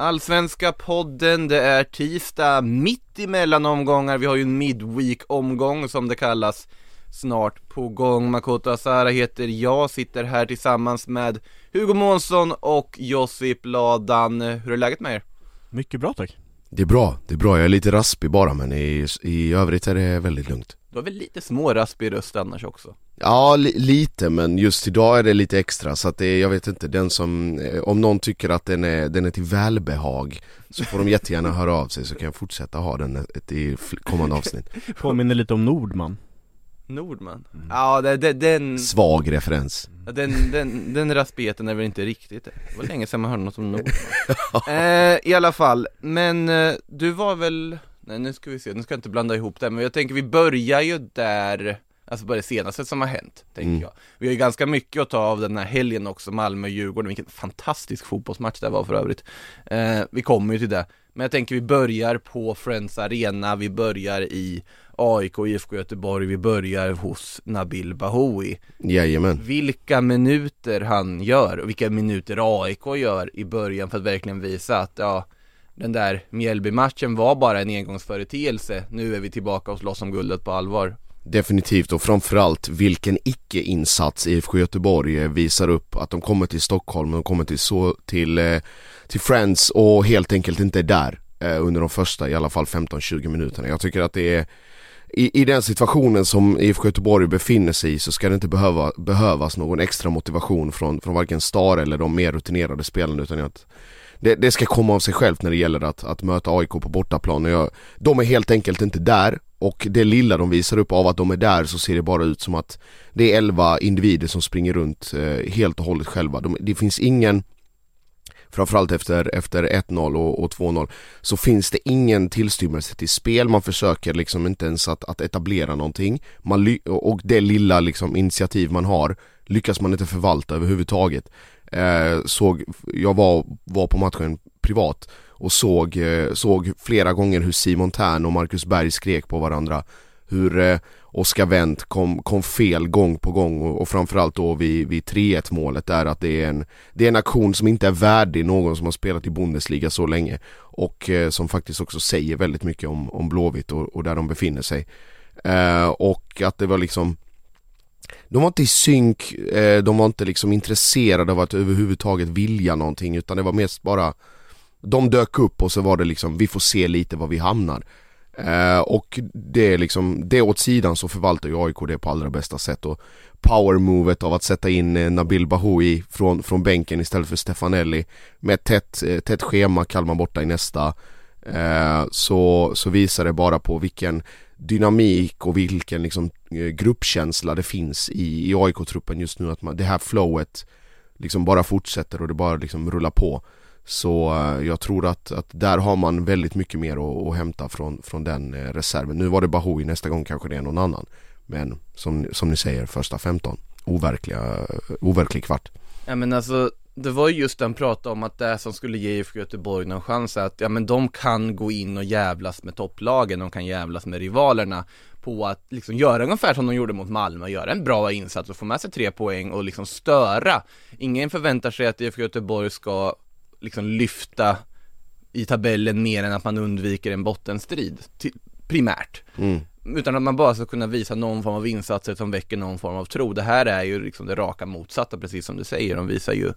Allsvenska podden, det är tisdag mitt emellan omgångar, vi har ju en midweek-omgång som det kallas snart på gång. Makoto Asara heter jag, sitter här tillsammans med Hugo Månsson och Josip Ladan. Hur är läget med er? Mycket bra tack Det är bra, det är bra. Jag är lite raspig bara men i, i övrigt är det väldigt lugnt Du har väl lite småraspig röst annars också? Ja, li, lite men just idag är det lite extra så att det är, jag vet inte, den som, eh, om någon tycker att den är, den är till välbehag Så får de jättegärna höra av sig så kan jag fortsätta ha den ett, i kommande avsnitt. Påminner lite om Nordman. Nordman? Ja, det, det, den, Svag referens. Den, den, den raspigheten är väl inte riktigt det. Det var länge sedan man hörde något om Nordman. Eh, I alla fall, men eh, du var väl, nej nu ska vi se, nu ska jag inte blanda ihop det men jag tänker vi börjar ju där Alltså bara det senaste som har hänt, tänker Mm. jag Vi har ju ganska mycket att ta av den här helgen också, Malmö-Djurgården, vilken fantastisk fotbollsmatch det var för övrigt eh, Vi kommer ju till det Men jag tänker vi börjar på Friends Arena, vi börjar i AIK IFK Göteborg, vi börjar hos Nabil Bahoui Jajamän vilka minuter han gör och vilka minuter AIK gör i början för att verkligen visa att ja, den där Mjällby-matchen var bara en engångsföreteelse. Nu är vi tillbaka och slåss om guldet på allvar. Definitivt och framförallt vilken icke-insats IFK Göteborg eh, visar upp att de kommer till Stockholm, de kommer till, så, till, eh, till Friends och helt enkelt inte är där eh, under de första i alla fall 15-20 minuterna. Jag tycker att det är i, I den situationen som IFK Göteborg befinner sig i så ska det inte behöva, behövas någon extra motivation från, från varken Star eller de mer rutinerade spelarna utan att det, det ska komma av sig självt när det gäller att, att möta AIK på bortaplan. Och jag, de är helt enkelt inte där och det lilla de visar upp av att de är där så ser det bara ut som att det är 11 individer som springer runt eh, helt och hållet själva. De, det finns ingen Framförallt efter, efter 1-0 och, och 2-0 så finns det ingen tillstymmelse till spel, man försöker liksom inte ens att, att etablera någonting. Man och det lilla liksom initiativ man har lyckas man inte förvalta överhuvudtaget. Eh, såg, Jag var, var på matchen privat och såg, eh, såg flera gånger hur Simon Tern och Marcus Berg skrek på varandra. Hur eh, Oskar Wendt kom, kom fel gång på gång och, och framförallt då vid, vid 3-1 målet där att det är en Det är en aktion som inte är värdig någon som har spelat i Bundesliga så länge och eh, som faktiskt också säger väldigt mycket om, om Blåvitt och, och där de befinner sig. Eh, och att det var liksom de var inte i synk, eh, de var inte liksom intresserade av att överhuvudtaget vilja någonting utan det var mest bara de dök upp och så var det liksom, vi får se lite var vi hamnar. Eh, Och det är liksom, det åt sidan så förvaltar ju AIK det på allra bästa sätt. Och powermovet av att sätta in eh, Nabil Bahoui från, från bänken istället för Stefanelli. Med ett tätt, eh, tätt schema, Kalmar borta i nästa. Eh, så, så visar det bara på vilken dynamik och vilken liksom eh, gruppkänsla det finns i, i AIK-truppen just nu. Att man, det här flowet liksom bara fortsätter och det bara liksom rullar på så eh, jag tror att, att där har man väldigt mycket mer att, att hämta från, från den eh, reserven. Nu var det Bahoui, nästa gång kanske det är någon annan. Men som, som ni säger, första 15, overkliga, eh, overklig kvart. Ja men alltså, det var ju just den pratade om att det som skulle ge IFK Göteborg någon chans är att, ja men de kan gå in och jävlas med topplagen, de kan jävlas med rivalerna på att liksom göra ungefär som de gjorde mot Malmö, göra en bra insats och få med sig tre poäng och liksom störa. Ingen förväntar sig att IFK Göteborg ska liksom lyfta i tabellen mer än att man undviker en bottenstrid, primärt. Mm. Utan att man bara ska kunna visa någon form av insatser som väcker någon form av tro. Det här är ju liksom det raka motsatta, precis som du säger. De visar ju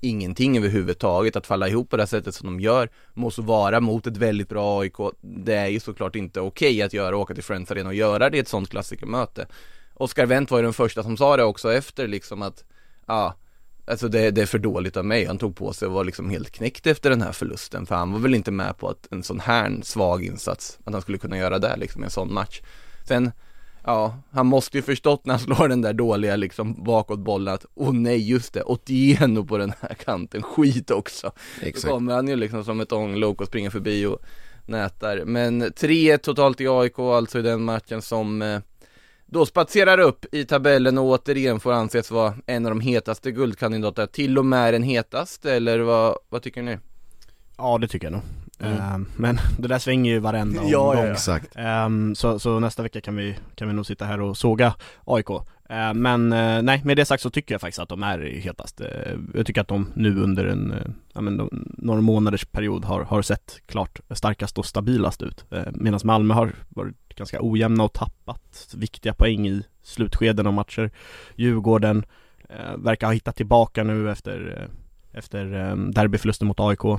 ingenting överhuvudtaget. Att falla ihop på det här sättet som de gör, måste vara mot ett väldigt bra AIK. Det är ju såklart inte okej att göra, åka till Friends Arena och göra det i ett sånt klassikermöte. Oskar Wendt var ju den första som sa det också efter liksom att, ja, Alltså det, det är för dåligt av mig, han tog på sig och var liksom helt knäckt efter den här förlusten för han var väl inte med på att en sån här svag insats, att han skulle kunna göra det liksom i en sån match Sen, Ja, han måste ju förstått när han slår den där dåliga liksom bakåtbollen att åh nej just det, Otieno på den här kanten, skit också. Exakt. Då kommer han ju liksom som ett ånglok och springer förbi och nätar. Men 3-1 totalt i AIK alltså i den matchen som eh, då spatserar upp i tabellen och återigen får anses vara en av de hetaste guldkandidaterna, till och med den hetaste eller vad, vad tycker ni? Ja det tycker jag nog Mm. Ehm, Men det där svänger ju varenda Ja, omgång ja, ja. Exakt. Ehm, så, så nästa vecka kan vi, kan vi nog sitta här och såga AIK Ehm, Men eh, nej, med det sagt så tycker jag faktiskt att de är hetast Eh, Jag tycker att de nu under en, eh, ja men de, några månaders period har, har sett klart starkast och stabilast ut uh, Medan Malmö har varit ganska ojämna och tappat viktiga poäng i slutskeden av matcher Djurgården eh, verkar ha hittat tillbaka nu efter eh, efter eh, derbyförlusten mot AIK Eh,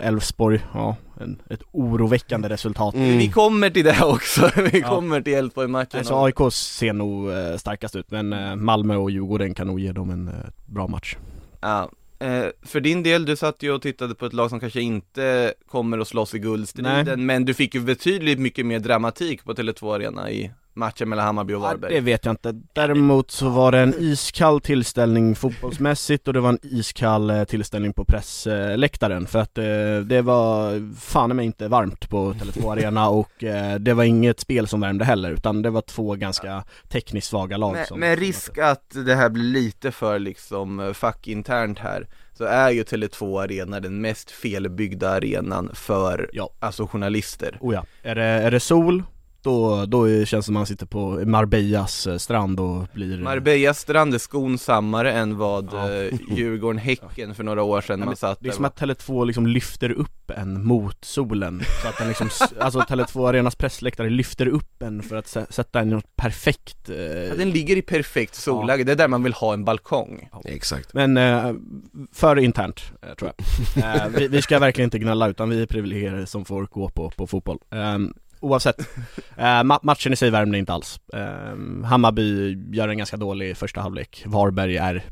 Elfsborg, ja, en, ett oroväckande resultat Mm. Vi kommer till det också, vi Ja. kommer till Elfsborg-matchen Alltså AIK ser nog eh, starkast ut men eh, Malmö och Djurgården kan nog ge dem en eh, bra match Ja, eh, för din del, du satt ju och tittade på ett lag som kanske inte kommer att slåss i guldstriden, Nej. men du fick ju betydligt mycket mer dramatik på Tele2 Arena i matchen mellan Hammarby och Ja, Varberg. det vet jag inte. Däremot så var det en iskall tillställning fotbollsmässigt och det var en iskall eh, tillställning på pressläktaren för att eh, det var fan mig inte varmt på Tele2 Arena och eh, det var inget spel som värmde heller utan det var två ganska tekniskt svaga lag med, som med risk att det här blir lite för liksom fackinternt här, så är ju Tele2 Arena den mest felbyggda arenan för, Ja. alltså journalister. Oh ja. Är det, är det sol, då, då känns det som man sitter på Marbellas eh, strand och blir Marbellas strand är skonsammare än vad Ja. eh, Djurgården-Häcken för några år sedan Ja, man satt Det är som att Tele2 liksom lyfter upp en mot solen Så att den liksom, alltså Tele2 Arenas pressläktare lyfter upp en för att sä- sätta en i något perfekt eh, Ja, den ligger i perfekt solläge, det är där man vill ha en balkong. Exakt. Men eh, för internt, eh, tror jag eh, vi, vi ska verkligen inte gnälla utan vi är privilegierade som får gå på, på fotboll eh, Oavsett, eh, ma- matchen i sig värmde inte alls. Eh, Hammarby gör en ganska dålig första halvlek. Varberg är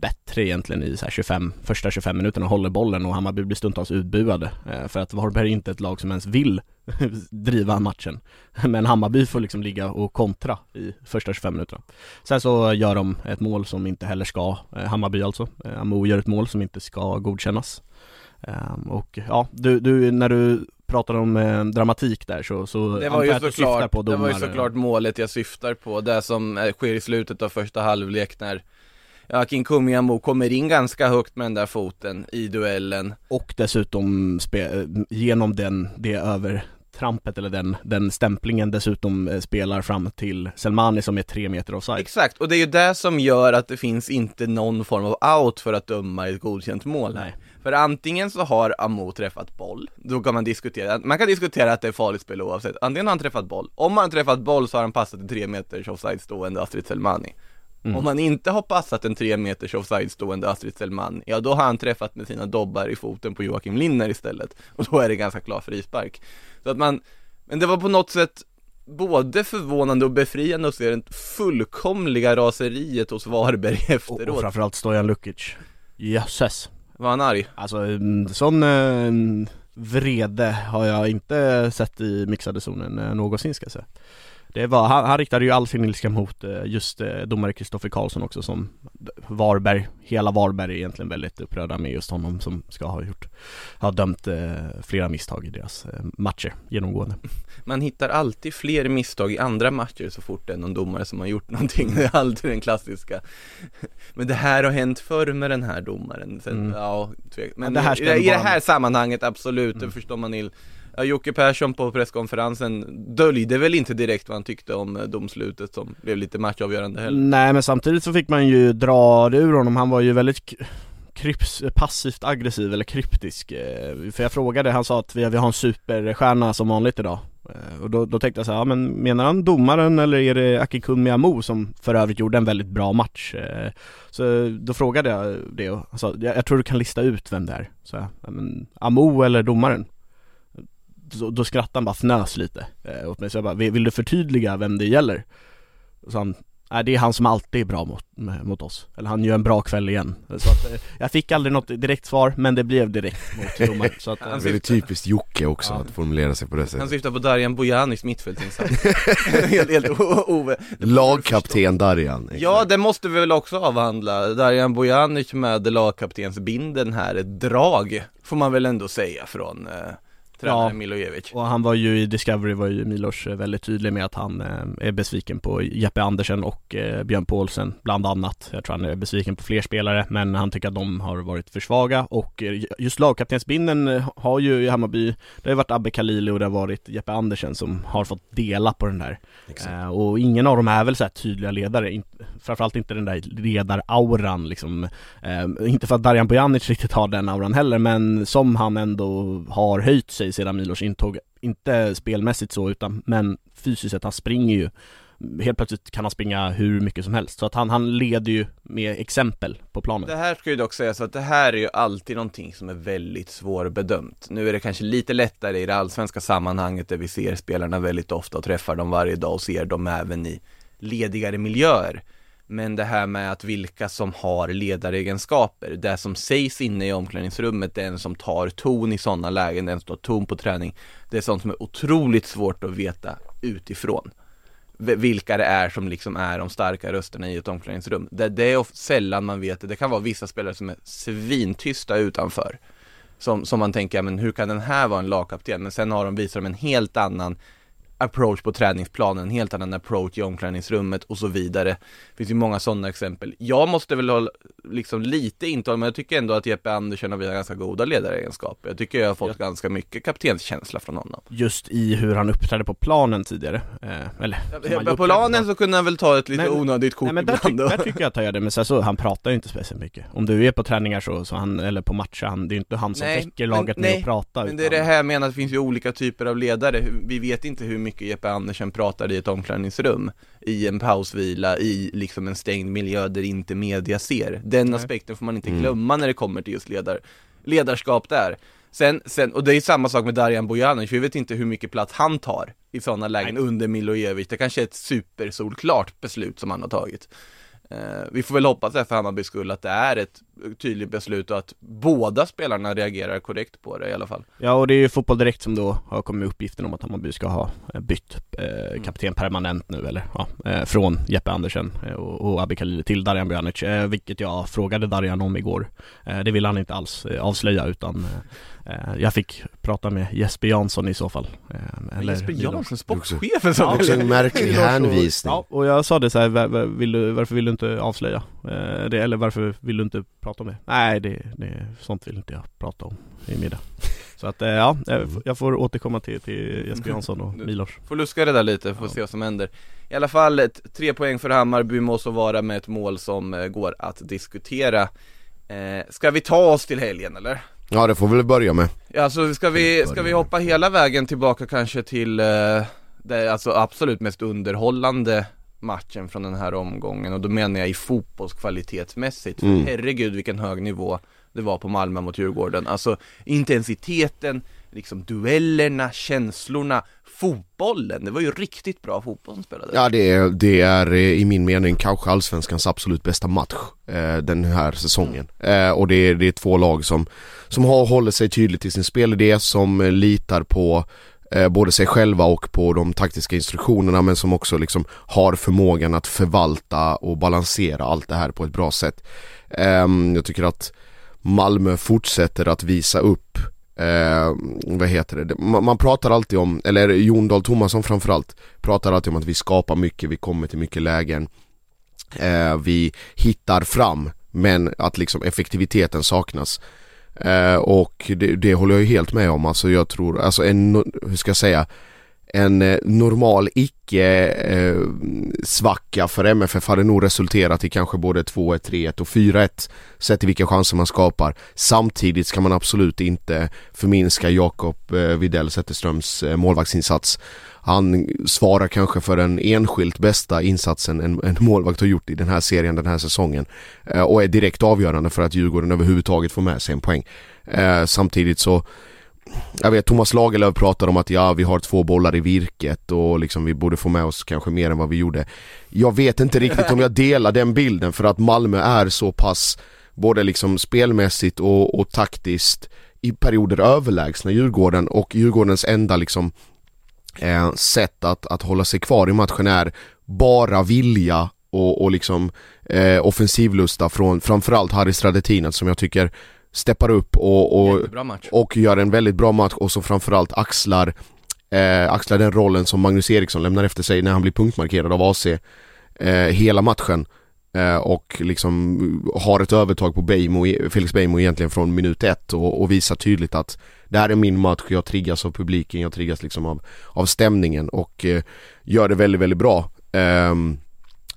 bättre egentligen i så här 25, första 25 minuterna och håller bollen och Hammarby blir stundtals utbuade eh, För att Varberg är inte ett lag som ens vill driva matchen. Men Hammarby får liksom ligga och kontra i första 25 minuterna. Sen så gör de ett mål som inte heller ska, eh, Hammarby alltså. Eh, Amo gör ett mål som inte ska godkännas. Ehm, Och ja, du, du, när du pratar om eh, dramatik där så, så Det var ju att såklart, på det var ju domare. såklart målet jag syftar på, det som eh, sker i slutet av första halvlek när Akin Kumiamo kommer in ganska högt med den där foten i duellen Och dessutom eh, genom den, det övertrampet eller den, den stämplingen dessutom eh, spelar fram till Selmani som är tre meter offside Exakt, och det är ju det som gör att det finns inte någon form av out för att döma ett godkänt mål. Nej. För antingen så har Amo träffat boll, då kan man diskutera, man kan diskutera att det är farligt spel oavsett, antingen har han träffat boll, om han har träffat boll så har han passat en tre meters offside stående Astrid Selmani. Mm. Om han inte har passat en tre meters offside stående Astrid Selmani, ja då har han träffat med sina dobbar i foten på Joakim Linner istället, och då är det ganska klar frispark. Så att man, men det var på något sätt både förvånande och befriande att se det fullkomliga raseriet hos Varberg Och, och efteråt. framförallt Stojan Lukic. Jösses var han arg? Alltså mm, sån eh, vrede har jag inte sett i mixade zonen eh, någonsin ska jag säga det var, han, han riktade ju all sin ilska mot eh, just eh, domare Kristoffer Karlsson också som Varberg, hela Varberg är egentligen väldigt upprörda med just honom som ska ha gjort, ha dömt eh, flera misstag i deras matcher genomgående. Man hittar alltid fler misstag i andra matcher så fort det är någon domare som har gjort någonting, det är alltid den klassiska. Men det här har hänt förr med den här domaren, Sen, Mm. ja, men Ja, det här i, i det här sammanhanget absolut, det Mm. förstår man il Ja, Jocke Persson på presskonferensen döljde väl inte direkt vad han tyckte om eh, domslutet som blev lite matchavgörande heller Nej men samtidigt så fick man ju dra det ur honom, han var ju väldigt kryps, passivt aggressiv eller kryptisk eh, För jag frågade, han sa att vi, vi har en superstjärna som vanligt idag eh, Och då, då tänkte jag så här, ja, men menar han domaren eller är det Akikumi Amo som för övrigt gjorde en väldigt bra match? Så då frågade jag det och han sa, jag, jag tror du kan lista ut vem det är Så jag, ja, men Amo eller domaren? Då, då skrattade han bara fnös lite eh, åt mig, så jag bara, vill, vill du förtydliga vem det gäller? Och så han, Nej, det är han som alltid är bra mot, mot oss. Eller han gör en bra kväll igen. Så att, eh, jag fick aldrig något direkt svar, men det blev direkt mot domaren. Så att, Han eh, Det är typiskt Jocke också Ja. att formulera sig på det Han sättet syftar på Darjan Bojanics mittfältsinsats Helt, helt ove Lagkapten Darjan Ja, det måste vi väl också avhandla. Darjan Bojanic med lagkaptensbindeln här, ett drag får man väl ändå säga från eh, tränaren Ja. Milojevic. Och han var ju i Discovery var ju Milos eh, väldigt tydlig med att han eh, är besviken på Jeppe Andersen och eh, Björn Paulsen bland annat. Jag tror han är besviken på fler spelare men han tycker att de har varit för svaga och just lagkaptensbindeln eh, har ju i Hammarby, det har ju varit Abbe Khalili och det har varit Jeppe Andersen som har fått dela på den där. Exakt. Och ingen av dem är väl så tydliga ledare, framförallt inte den där ledarauran liksom. Eh, inte för att Darjan Bojanic riktigt har den auran heller men som han ändå har höjt sig sedan Milos intåg. Inte spelmässigt så utan men fysiskt sett, han springer ju Helt plötsligt kan han springa hur mycket som helst så att han, han leder ju med exempel på planen. Det här ska ju dock sägas att det här är ju alltid någonting som är väldigt svårbedömt. Nu är det kanske lite lättare i det allsvenska sammanhanget där vi ser spelarna väldigt ofta och träffar dem varje dag och ser dem även i ledigare miljöer. Men det här med att vilka som har ledaregenskaper, det som sägs inne i omklädningsrummet, den som tar ton i sådana lägen, den som tar ton på träning, det är sånt som är otroligt svårt att veta utifrån. Vilka det är som liksom är de starka rösterna i ett omklädningsrum. Det, det är sällan man vet det, det kan vara vissa spelare som är svintysta utanför. Som, som man tänker, men hur kan den här vara en lagkapten? Men sen har de, visar de en helt annan approach på träningsplanen, en helt annan approach i omklädningsrummet och så vidare. Det finns ju många sådana exempel. Jag måste väl hålla, liksom lite intag, men jag tycker ändå att Jeppe Andersson har ganska goda ledaregenskaper. Jag tycker jag har fått ganska mycket kaptenskänsla från honom. Just i hur han uppträdde på planen tidigare. Eh, eller han På planen så kunde han väl ta ett lite Nej, men- onödigt kort Nej men där, ty- ibland. där tycker jag att han gör det, men sen så, han pratar ju inte speciellt mycket Om du är på träningar så, så han, eller på matcher, han, det är ju inte han som Nej, väcker men- laget med nej, att prata Men det är utan- det här menar, att det finns ju olika typer av ledare. Vi vet inte hur mycket Jeppe Andersen pratar i ett omklädningsrum, i en pausvila, i liksom en stängd miljö där inte media ser. Den Nej. aspekten får man inte Mm. glömma när det kommer till just ledar, ledarskap där. Sen, sen, och det är samma sak med Darjan Bojanic, vi vet inte hur mycket plats han tar i sådana lägen Nej. under Milojevic. Det kanske är ett supersolklart beslut som han har tagit. Eh, vi får väl hoppas det för Hammarbys skull att det är ett tydligt beslut och att båda spelarna reagerar korrekt på det i alla fall. Ja och det är ju Fotboll Direkt som då har kommit uppgiften om att Hammarby ska ha eh, bytt Mm. eh, kapten permanent nu eller ja, eh, från Jeppe Andersen eh, och, och Abbe Khalili till Darjan Bjanic, eh, vilket jag frågade Darjan om igår. Det ville han inte alls avslöja utan jag fick prata med Jesper Jansson i så fall. Eh, Eller Jesper. Jansson, sportchefen som Också en märklig hänvisning Ja, och jag sa det så här, "Va- va- vill du, varför vill du inte avslöja eh, det? Eller varför vill du inte prata om det? Nej, det, det, sånt vill inte jag prata om i middag. Så att eh, ja, jag f- jag får återkomma till, till Jesper Jansson och Milos. Får luska det där lite, får Ja. se vad som händer I alla fall, tre poäng för Hammarby måste vara med ett mål som eh, går att diskutera eh, Ska vi ta oss till helgen eller? Ja det får vi väl börja med. Ja, alltså ska vi, ska vi hoppa hela vägen tillbaka kanske till eh, det alltså absolut mest underhållande matchen från den här omgången och då menar jag i fotbollskvalitetsmässigt, Mm. herregud vilken hög nivå det var på Malmö mot Djurgården, alltså intensiteten, liksom duellerna, känslorna, fotbollen, det var ju riktigt bra fotboll som spelades. Ja det är, det är eh, i min mening kanske allsvenskans absolut bästa match eh, den här säsongen. Eh, och det är, det är två lag som, som har hållit sig tydligt i sin spelidé, som eh, litar på eh, både sig själva och på de taktiska instruktionerna men som också liksom har förmågan att förvalta och balansera allt det här på ett bra sätt. Ehm, jag tycker att Malmö fortsätter att visa upp Eh, vad heter det? Man, man pratar alltid om, eller Jon Dahl Tomasson framförallt Pratar alltid om att vi skapar mycket, vi kommer till mycket lägen. Eh, Vi hittar fram Men att liksom effektiviteten saknas. Eh, Och det, det håller jag ju helt med om, alltså jag tror, alltså en, hur ska jag säga? En eh, normal icke eh, svacka för MFF hade nog resulterat i kanske både 2-1, 3-1 och 4-1 sett till vilka chanser man skapar. Samtidigt ska man absolut inte förminska Jakob eh, Widell Zetterströms eh, målvaktsinsats. Han svarar kanske för den enskilt bästa insatsen en, en målvakt har gjort i den här serien den här säsongen eh, och är direkt avgörande för att Djurgården överhuvudtaget får med sig en poäng. Eh, samtidigt så jag vet Thomas Lagerlöf pratar om att ja, vi har två bollar i virket och liksom vi borde få med oss kanske mer än vad vi gjorde. Jag vet inte riktigt om jag delar den bilden för att Malmö är så pass både liksom spelmässigt och, och taktiskt i perioder överlägsna Djurgården och Djurgårdens enda liksom eh, sätt att, att hålla sig kvar i matchen är bara vilja och, och liksom eh, offensivlusta från framförallt Harry Stradetinet som jag tycker steppar upp och, och, och gör en väldigt bra match och som framförallt axlar eh, axlar den rollen som Magnus Eriksson lämnar efter sig när han blir punktmarkerad av AC eh, hela matchen eh, och liksom har ett övertag på Beijmo, Felix Beijmo egentligen från minut ett och, och visar tydligt att det här är min match, jag triggas av publiken, jag triggas liksom av, av stämningen och eh, gör det väldigt, väldigt bra. Um,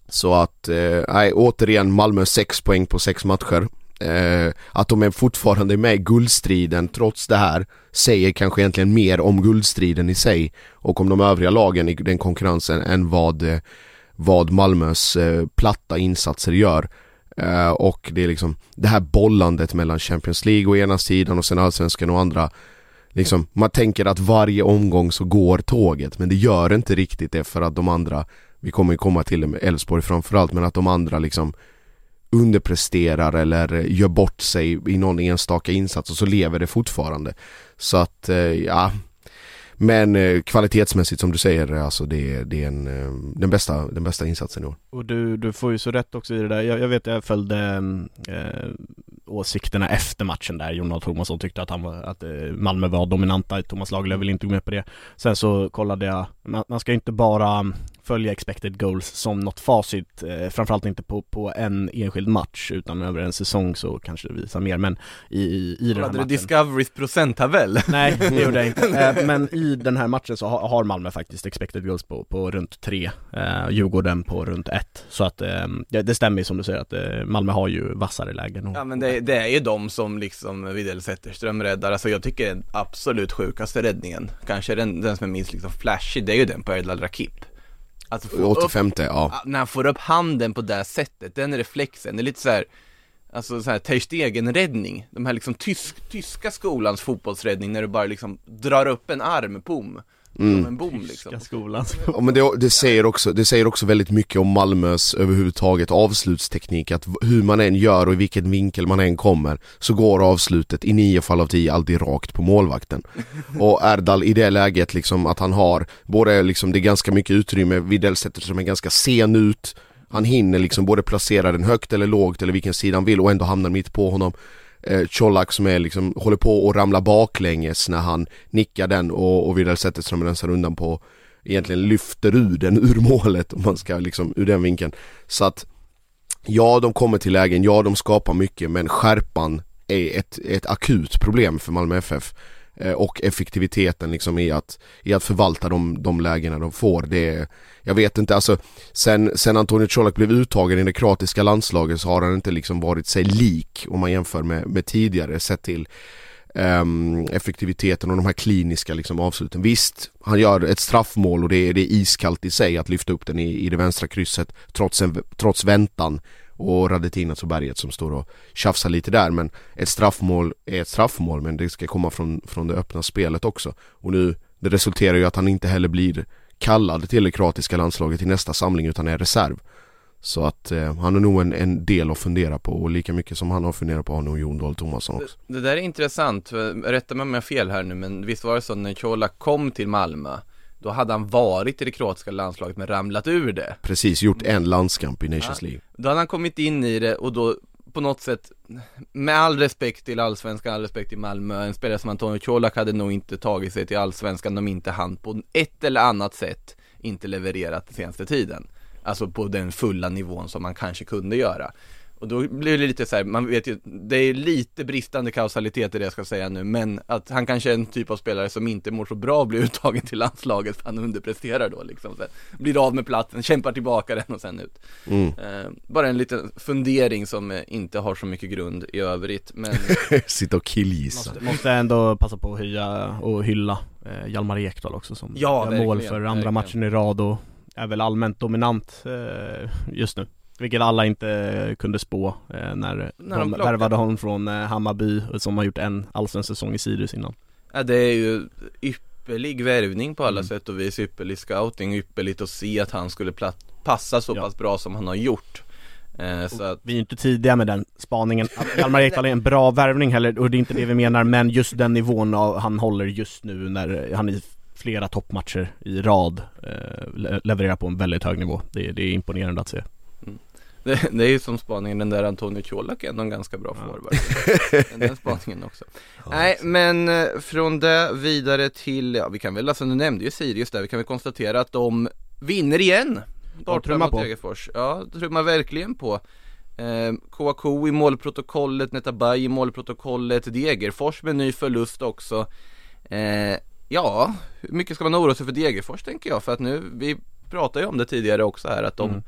så att, eh, nej återigen Malmö 6 poäng på 6 matcher. Eh, att de är fortfarande med i guldstriden trots det här säger kanske egentligen mer om guldstriden i sig och om de övriga lagen i den konkurrensen än vad, eh, vad Malmös eh, platta insatser gör. Eh, och det är liksom det här bollandet mellan Champions League å ena sidan och sen Allsvenskan och andra Liksom, man tänker att varje omgång så går tåget men det gör inte riktigt det för att de andra Vi kommer ju komma till Elfsborg framförallt men att de andra liksom underpresterar eller gör bort sig i någon enstaka insats och så lever det fortfarande. Så att, eh, ja. Men eh, kvalitetsmässigt som du säger, alltså det, det är en, eh, den, bästa, den bästa insatsen i år. Och du, du får ju så rätt också i det där. Jag, jag vet, jag följde eh, åsikterna efter matchen där. Jon Thomasson tyckte att, han var, att Malmö var dominanta. Thomas Lagerlöf ville inte gå med på det. Sen så kollade jag, man, man ska inte bara följa expected goals som något facit, eh, framförallt inte på, på en enskild match utan över en säsong så kanske det visar mer. Men i, i, i den här matchen Hade du Discoverys procenttabell? Nej, det gjorde jag inte. Eh, men i den här matchen så har, har Malmö faktiskt expected goals på, på runt 3, eh, Djurgården på runt 1 så att eh, det stämmer ju som du säger att eh, Malmö har ju vassare lägen och... Ja men det, det, är ju de som liksom Widell Zetterström räddar, alltså jag tycker den absolut sjukaste räddningen, kanske den, den som är minst liksom flashig, det är ju den på Erdal Rakip Alltså 85 upp, ja. När han får upp handen på det sättet, den reflexen, det är lite så här, Alltså så här Ter Stegen-räddning, de här liksom tysk, tyska skolans fotbollsräddning när du bara liksom drar upp en arm, boom Mm. Som en bom liksom. skolan. Ja men det, det, säger också, det säger också väldigt mycket om Malmös överhuvudtaget avslutsteknik att hur man än gör och i vilken vinkel man än kommer så går avslutet i nio fall av tio alltid rakt på målvakten. Och Erdal i det läget liksom att han har både liksom det är ganska mycket utrymme, Widell sätter sig som en ganska sen ut han hinner liksom både placera den högt eller lågt eller vilken sida han vill och ändå hamnar mitt på honom eh, Colak som är liksom, håller på att ramla baklänges när han nickar den och, och sätter Zetterström rensar undan på egentligen lyfter ur den ur målet om man ska liksom ur den vinkeln. Så att ja, de kommer till lägen, ja de skapar mycket men skärpan är ett, ett akut problem för Malmö FF. Eh, och effektiviteten liksom i att, i att förvalta de, de lägena de får. Det jag vet inte, alltså sen, sen Antonio Colak blev uttagen i det kroatiska landslaget så har han inte liksom varit sig lik om man jämför med, med tidigare sett till um, effektiviteten och de här kliniska liksom avsluten. Visst, han gör ett straffmål och det är, det är iskallt i sig att lyfta upp den i, i det vänstra krysset trots, en, trots väntan och Radetinas och Berget som står och tjafsar lite där. Men ett straffmål är ett straffmål men det ska komma från, från det öppna spelet också. Och nu det resulterar ju att han inte heller blir kallad till det kroatiska landslaget i nästa samling utan är reserv. Så att eh, han är nog en, en, del att fundera på och lika mycket som han har funderat på har nog Jon Dahl Tomasson också. det, det, där är intressant, rätta mig om jag har fel här nu men visst var det så när Chola kom till Malmö då hade han varit i det kroatiska landslaget men ramlat ur det. Precis, gjort en landskamp i Nations ja, League. Då hade han kommit in i det och då på något sätt Med all respekt till allsvenskan, all respekt till Malmö En spelare som Antonio Colak hade nog inte tagit sig till allsvenskan om inte han på ett eller annat sätt inte levererat den senaste tiden. Alltså på den fulla nivån som man kanske kunde göra och då blir det lite så här, man vet ju, det är lite bristande kausalitet i det jag ska säga nu, men att han kanske är en typ av spelare som inte mår så bra att bli uttagen till landslaget för han underpresterar då liksom. Så blir av med platsen, kämpar tillbaka den och sen ut. Mm. Eh, bara en liten fundering som eh, inte har så mycket grund i övrigt, men Sitta och killgissa. Måste, måste ändå passa på att höja och hylla eh, Hjalmar Ekdal också som ja, gör mål för andra verkligen. matchen i rad och är väl allmänt dominant eh, just nu. Vilket alla inte kunde spå eh, när, när de, de värvade honom från eh, Hammarby som har gjort en allsvensk säsong i Sirius innan. Ja det är ju ypperlig värvning på alla Mm. sätt och vis, ypperlig scouting, ypperligt att se att han skulle passa så Ja. pass bra som han har gjort eh, Så att, Vi är inte tidiga med den spaningen, att Hjalmar Ekdal är en bra värvning heller, och det är inte det vi menar, men just den nivån av, han håller just nu när han i flera toppmatcher i rad eh, le- levererar på en väldigt hög nivå. Det, det är imponerande att se. Det, det är ju som spaningen, den där Antonio Colak är ändå en ganska bra forward. Den- Den spaningen också. Nej men eh, från det vidare till, ja vi kan väl, alltså du nämnde ju Sirius där, vi kan väl konstatera att de vinner igen. Borta trummar mot på. Degerfors, ja trummar verkligen på. Eh, Kouakou i målprotokollet, Netabay i målprotokollet, Degerfors med ny förlust också. Eh, Ja, hur mycket ska man oroa sig för Degerfors tänker jag, för att nu, vi pratade ju om det tidigare också här att de Mm.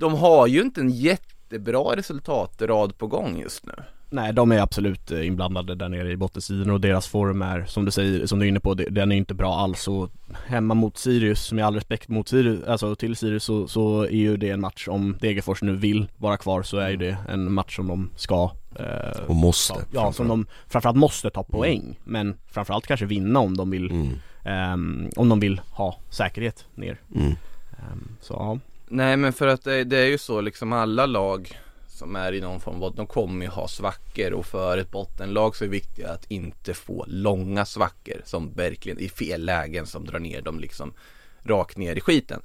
De har ju inte en jättebra resultatrad på gång just nu. Nej, de är absolut eh, inblandade där nere i bottensidan och deras form är, som du säger, som du är inne på, den är inte bra alls. Och hemma mot Sirius, med all respekt mot Sirius, alltså till Sirius så, så är ju det en match, om Degerfors nu vill vara kvar så är ju det en match som de ska eh, Och måste ta, Ja, som de framförallt måste ta poäng, men framförallt kanske vinna om de vill, mm. ehm, om de vill ha säkerhet ner. Mm. Ehm, Så ja, Nej men för att det, det är ju så liksom alla lag som är i någon form av, de kommer ju ha svackor och för ett bottenlag så är det viktigt att inte få långa svackor som verkligen i fel lägen som drar ner dem liksom rakt ner i skiten.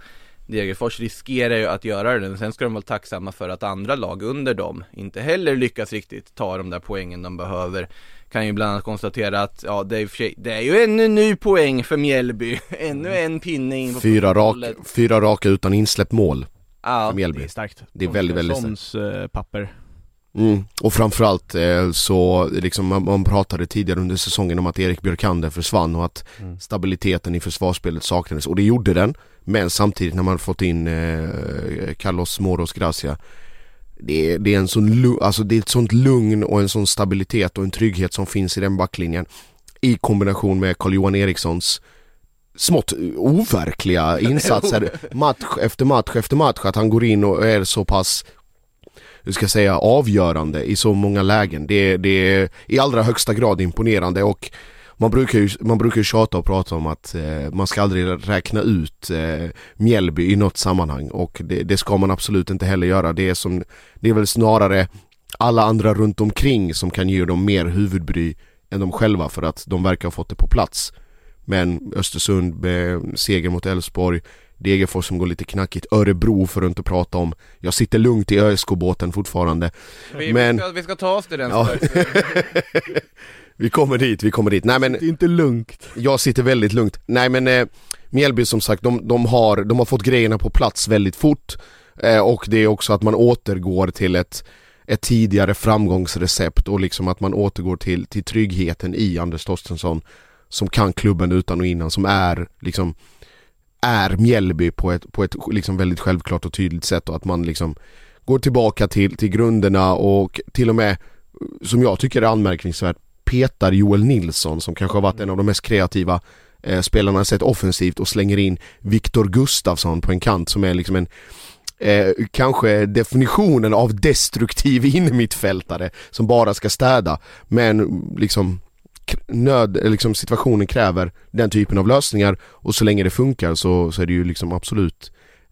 Degerfors riskerar ju att göra det, men sen ska de vara tacksamma för att andra lag under dem inte heller lyckas riktigt ta de där poängen de behöver. Kan ju bland annat konstatera att, ja det är, sig- det är ju ännu ny poäng för Mjällby, ännu en pinne in på fyra, rak, fyra raka utan insläppt mål Ja, för Mjällby. Det är starkt. Det är väldigt, väldigt Sons eh, papper. Mm. Och framförallt eh, så liksom man, man pratade tidigare under säsongen om att Erik Björkander försvann och att Mm. stabiliteten i försvarsspelet saknades. Och det gjorde den. Men samtidigt när man fått in eh, Carlos Moros Gracia det är, det är en sån alltså det är ett sånt lugn och en sån stabilitet och en trygghet som finns i den backlinjen I kombination med Carl-Johan Erikssons smått overkliga insatser match efter match efter match att han går in och är så pass hur ska jag säga, avgörande i så många lägen. Det, det är i allra högsta grad imponerande och man brukar ju, man brukar ju tjata och prata om att eh, man ska aldrig räkna ut eh, Mjällby i något sammanhang och det, det ska man absolut inte heller göra. Det är, som, det är väl snarare alla andra runt omkring som kan ge dem mer huvudbry än de själva för att de verkar ha fått det på plats. Men Östersund med seger mot Elfsborg Degerfors som går lite knackigt, Örebro för att inte prata om Jag sitter lugnt i ÖSK-båten fortfarande Vi, Men- vi, ska, vi ska ta oss till den Ja. Vi kommer dit, vi kommer dit. Nej men Det är inte lugnt jag sitter väldigt lugnt. Nej men eh, Mjällby som sagt, de, de, har, de har fått grejerna på plats väldigt fort eh, och det är också att man återgår till ett, ett tidigare framgångsrecept och liksom att man återgår till, till tryggheten i Anders Torstensson som kan klubben utan och innan, som är liksom är Mjällby på ett, på ett liksom väldigt självklart och tydligt sätt och att man liksom går tillbaka till, till grunderna och till och med som jag tycker är anmärkningsvärt petar Joel Nilsson som kanske har varit en av de mest kreativa eh, spelarna sett offensivt och slänger in Viktor Gustafsson på en kant som är liksom en eh, kanske definitionen av destruktiv innermittfältare som bara ska städa. Men liksom nöd, eh, liksom situationen kräver den typen av lösningar och så länge det funkar så, så är det ju liksom absolut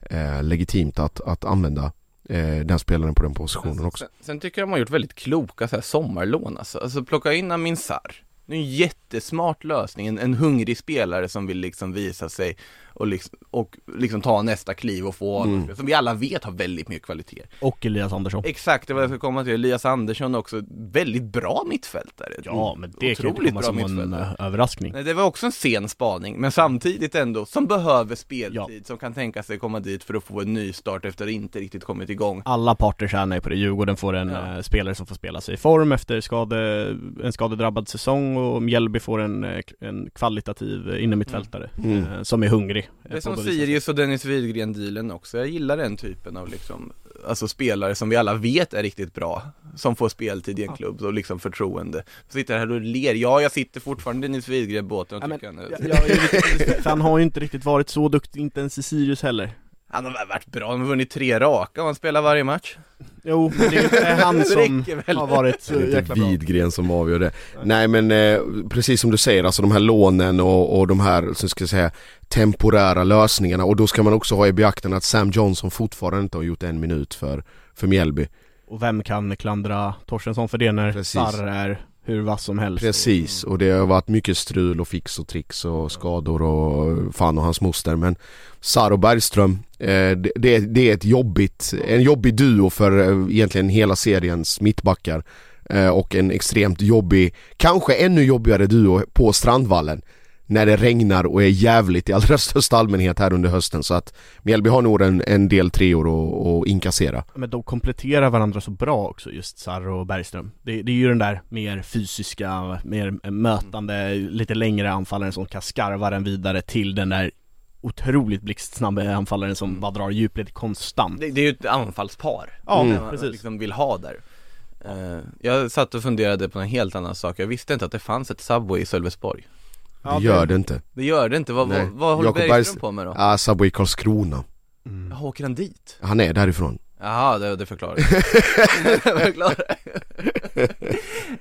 eh, legitimt att, att använda eh, den spelaren på den positionen också. Sen, sen tycker jag de har gjort väldigt kloka så här, sommarlån alltså. alltså plocka in Amin Sarr. Det är en jättesmart lösning, en, en hungrig spelare som vill liksom visa sig och liksom, och liksom ta nästa kliv och få Mm. som vi alla vet har väldigt mycket kvalitet. Och Elias Andersson Exakt, det var jag ska komma till. Elias Andersson också, väldigt bra mittfältare. Ja men det kan inte komma som en eh, överraskning Nej, det var också en sen spaning, men samtidigt ändå, som behöver speltid, som kan tänka sig komma dit för att få en ny start efter att inte riktigt kommit igång. Alla parter tjänar ju på det, Djurgården får en Ja. eh, spelare som får spela sig i form efter skade, en skadedrabbad säsong och Mjällby får en, eh, en kvalitativ innermittfältare Mm. som är hungrig eh, Det är som. Sirius och Dennis Widgren-dealen också, jag gillar den typen av liksom Alltså spelare som vi alla vet är riktigt bra Som får speltid i en klubb och liksom förtroende. Sitter här och ler, ja jag sitter fortfarande i Dennis Widgren-båten och Ja, men, tycker han ja, är... jag är lite- för han har ju inte riktigt varit så duktig, inte ens i Sirius heller Han har varit bra, han har vunnit tre raka och han spelar varje match Jo, men det är inte han som har varit så Det är inte jäkla bra Widgren som avgör det. Nej men eh, precis som du säger, alltså de här lånen och, och de här, så ska jag säga, temporära lösningarna och då ska man också ha i beaktande att Sam Johnson fortfarande inte har gjort en minut för, för Mjällby. Och vem kan klandra Torstensson för det när Precis. Sarr är hur vass som helst. Precis, och det har varit mycket strul och fix och tricks och skador och fan och hans moster men Sarr och Bergström, eh, det, det, det är ett jobbigt, en jobbig duo för eh, egentligen hela seriens mittbackar eh, och en extremt jobbig, kanske ännu jobbigare duo på Strandvallen när det regnar och är jävligt i allra största allmänhet här under hösten. Så att Mjällby har nog en, en del treor att- att inkassera. Men de kompletterar varandra så bra också just Sarr och Bergström. Det, det är ju den där mer fysiska, mer mötande, lite längre anfallaren som kan skarva den vidare till den där otroligt blixtsnabba anfallaren som bara drar djupled konstant. Det, det är ju ett anfallspar. Ja, mm, man precis. liksom vill ha där. Eh, Jag satt och funderade på en helt annan sak, jag visste inte att det fanns ett Subway i Sölvesborg Ja, det gör det inte. Det gör det inte, vad, Nej. vad, vad håller Jakob Bergström Bergst- på med då? Ah, Subway Karlskrona. Mm. Jaha, åker han dit? Han är därifrån. Jaha, det, det förklarar det förklarar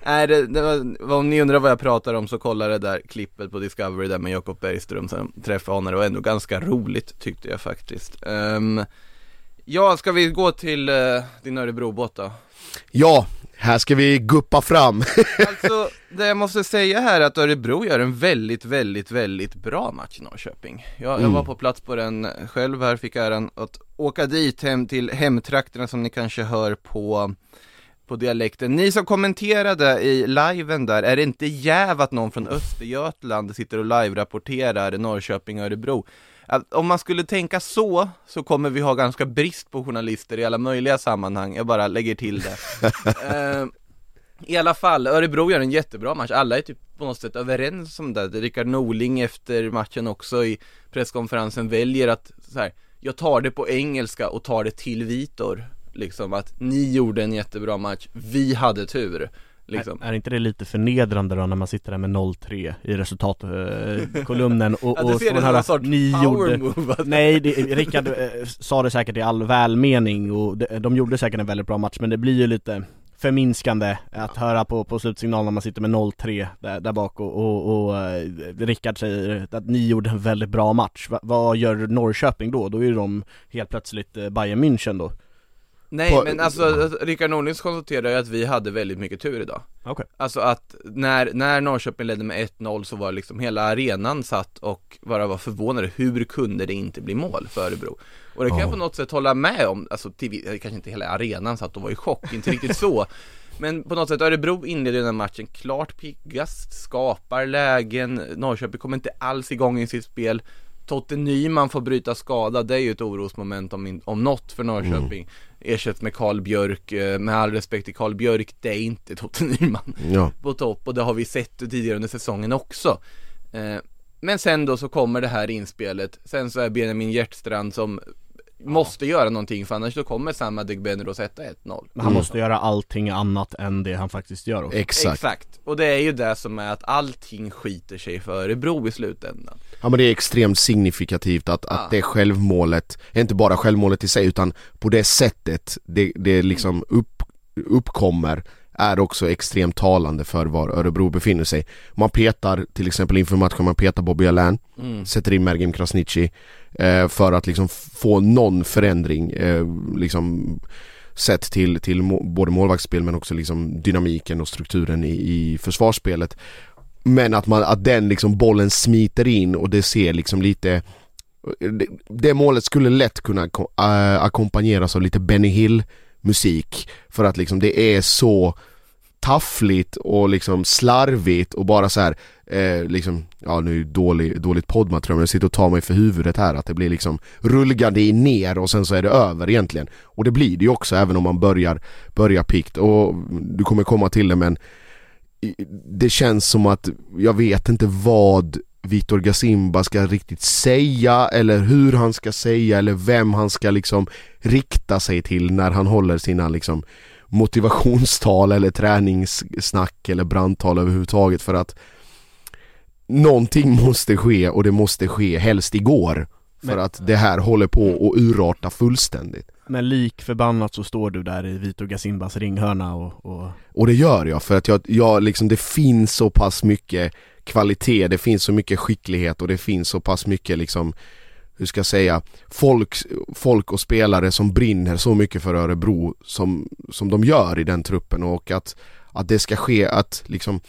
Nej, det, det var, om ni undrar vad jag pratar om så kolla det där klippet på Discovery där med Jakob Bergström som träffade honom, det var ändå ganska roligt tyckte jag faktiskt um, Ja, ska vi gå till uh, din Örebrobåt då? Ja, här ska vi guppa fram. Alltså, det jag måste säga här är att Örebro gör en väldigt, väldigt, väldigt bra match i Norrköping. Jag, jag Mm. var på plats på den själv här, fick äran att åka dit hem till hemtrakterna som ni kanske hör på på dialekten. Ni som kommenterade i liven där, är det inte jäv att någon från Östergötland sitter och live-rapporterar Norrköping och Örebro? Att om man skulle tänka så, så kommer vi ha ganska brist på journalister i alla möjliga sammanhang, jag bara lägger till det. Eh, i alla fall, Örebro gör en jättebra match, alla är typ på något sätt överens om det. Rickard Norling efter matchen också i presskonferensen väljer att så här, jag tar det på engelska och tar det till Vitor. Liksom att ni gjorde en jättebra match, vi hade tur Liksom Är, är inte det lite förnedrande då när man sitter där med 0-3 i resultatkolumnen och, Ja, och ser det som höra sorts ni gjorde move att- Nej, det, Rickard eh, sa det säkert i all välmening och de, de gjorde säkert en väldigt bra match men det blir ju lite förminskande att höra på, på slutsignalen när man sitter med 0-3 där, där bak och, och, och eh, Rickard säger att ni gjorde en väldigt bra match. Va, vad gör Norrköping då? Då är ju de helt plötsligt eh, Bayern München då. Nej På- men alltså, Rickard Norling konstaterar ju att vi hade väldigt mycket tur idag Okej. Alltså att när, när Norrköping ledde med 1-0 så var liksom hela arenan satt och bara var förvånade, hur kunde det inte bli mål för Örebro? Och det kan Ja. jag på något sätt hålla med om, alltså till, kanske inte hela arenan satt och var i chock, inte riktigt så Men på något sätt, Örebro inleder den här matchen klart piggast, skapar lägen, Norrköping kommer inte alls igång i sitt spel Totte Nyman får bryta skada, det är ju ett orosmoment om, om något för Norrköping. Ersätts med Karl Björk, eh, med all respekt till Karl Björk, det är inte Totte Nyman Ja. på topp och det har vi sett tidigare under säsongen också. Eh, Men sen då så kommer det här inspelet, sen så är Benjamin Hjertstrand som måste göra någonting för annars så kommer Sam Adegbenro sätta 1-0 Men han Mm. måste göra allting annat än det han faktiskt gör också. Exakt. Exakt, och det är ju det som är att allting skiter sig för Örebro i slutändan Ja men det är extremt signifikativt att, Ja. att det självmålet, inte bara självmålet i sig utan på det sättet det, det liksom upp, uppkommer är också extremt talande för var Örebro befinner sig. Man petar till exempel inför matchen, man petar Bobby Allan, mm. sätter in Mergim Krasniqi eh, för att liksom få någon förändring eh, liksom sett till, till må, både målvaktsspel men också liksom dynamiken och strukturen i, i försvarsspelet. Men att, man, att den liksom bollen smiter in och det ser liksom lite det, det målet skulle lätt kunna äh, ackompanjeras av lite Benny Hill musik för att liksom det är så taffligt och liksom slarvigt och bara så här eh, liksom, ja nu är det dålig, dåligt poddmaterial men jag sitter och tar mig för huvudet här att det blir liksom rullgardin ner och sen så är det över egentligen. Och det blir det ju också även om man börjar, börjar pikt och du kommer komma till det men det känns som att jag vet inte vad Vitor Gasimba ska riktigt säga eller hur han ska säga eller vem han ska liksom rikta sig till när han håller sina liksom motivationstal eller träningssnack eller brandtal överhuvudtaget för att någonting måste ske och det måste ske helst igår För Men- att det här håller på att urarta fullständigt. Men lik förbannat så står du där i Vito Gasimbas ringhörna och, och Och det gör jag för att jag, jag liksom, det finns så pass mycket kvalitet, det finns så mycket skicklighet och det finns så pass mycket liksom hur ska jag säga, folk, folk och spelare som brinner så mycket för Örebro som, som de gör i den truppen och att, att det ska ske, att liksom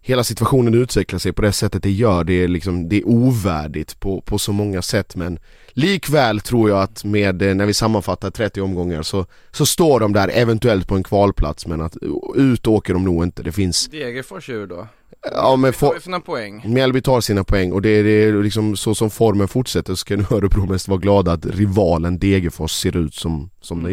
hela situationen utvecklar sig på det sättet det gör, det är liksom, det är ovärdigt på, på så många sätt men likväl tror jag att med, eh, när vi sammanfattar 30 omgångar så, så står de där eventuellt på en kvalplats men att ut åker de nog inte, det finns, Degerfors ur då? ja men Får sina poäng? Mjällby tar sina poäng och det är, det är liksom så som formen fortsätter så ska nu Örebro mest vara glada att rivalen Degerfors ser ut som, som den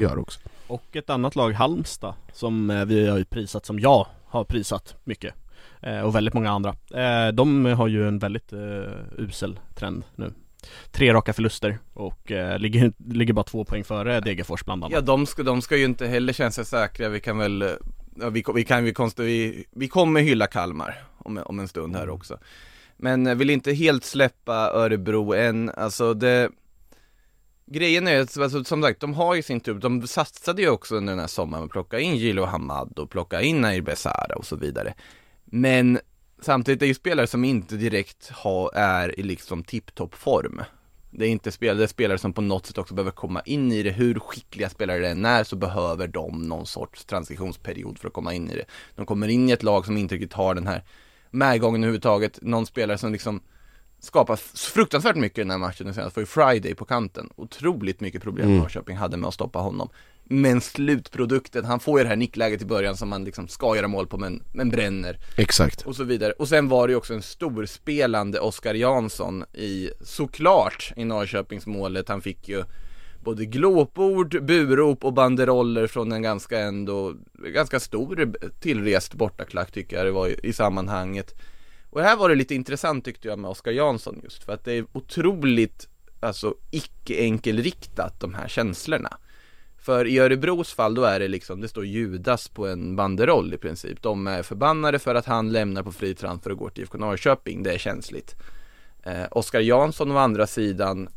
Gör också. Och ett annat lag, Halmstad, som eh, vi har ju prisat, som jag har prisat mycket eh, Och väldigt många andra. Eh, De har ju en väldigt usel trend nu. Tre raka förluster och ligger, ligger bara två poäng före Degerfors bland annat. Ja de ska, de ska ju inte heller känna sig säkra, vi kan väl, ja, vi, vi kan vi, konst, vi, vi kommer hylla Kalmar om, om en stund här också. Men vill inte helt släppa Örebro än, alltså det Grejen är att, alltså, som sagt, de har ju sin tur, de satsade ju också under den här sommaren att plocka in Gilo Hamad och plocka in Nair Besara och så vidare Men samtidigt är det ju spelare som inte direkt ha, är i liksom tipptoppform. det är inte spelare, det är spelare som på något sätt också behöver komma in i det. Hur skickliga spelare det än är så behöver de någon sorts transitionsperiod för att komma in i det. De kommer in i ett lag som inte riktigt har den här medgången överhuvudtaget. Någon spelare som liksom skapar fruktansvärt mycket i den här matchen den senaste var ju Friday på kanten. Otroligt mycket problem Mm. Norrköping hade med att stoppa honom. Men slutprodukten, han får ju det här nickläget i början som man liksom ska göra mål på men, men bränner Exakt. och så vidare. Och sen var det ju också en storspelande Oskar Jansson i, såklart, i Norrköpingsmålet. Han fick ju både glåpord, burop och banderoller från en ganska ändå, ganska stor tillrest bortaklack tycker jag det var i, i sammanhanget. Och här var det lite intressant tyckte jag med Oskar Jansson just för att det är otroligt, alltså icke enkelriktat de här känslorna. För i Örebros fall då är det liksom, det står Judas på en banderoll i princip. De är förbannade för att han lämnar på fri transfer och går till IFK Norrköping, det är känsligt. Eh, Oskar Jansson å andra sidan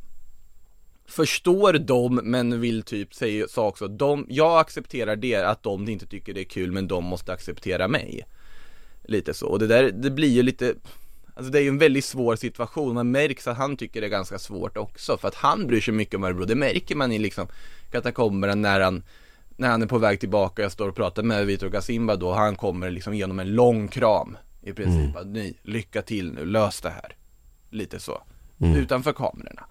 förstår dem men vill typ säga sa också de, jag accepterar det att de inte tycker det är kul men de måste acceptera mig. Lite så, och det där, det blir ju lite Alltså det är ju en väldigt svår situation, man märks att han tycker det är ganska svårt också för att han bryr sig mycket om Örebro, det märker man i liksom katakomberna när han när han är på väg tillbaka, jag står och pratar med Vitor Gasimba då, han kommer liksom genom en lång kram i princip, att nej, lycka till nu, lös det här. Lite så, utanför kamerorna.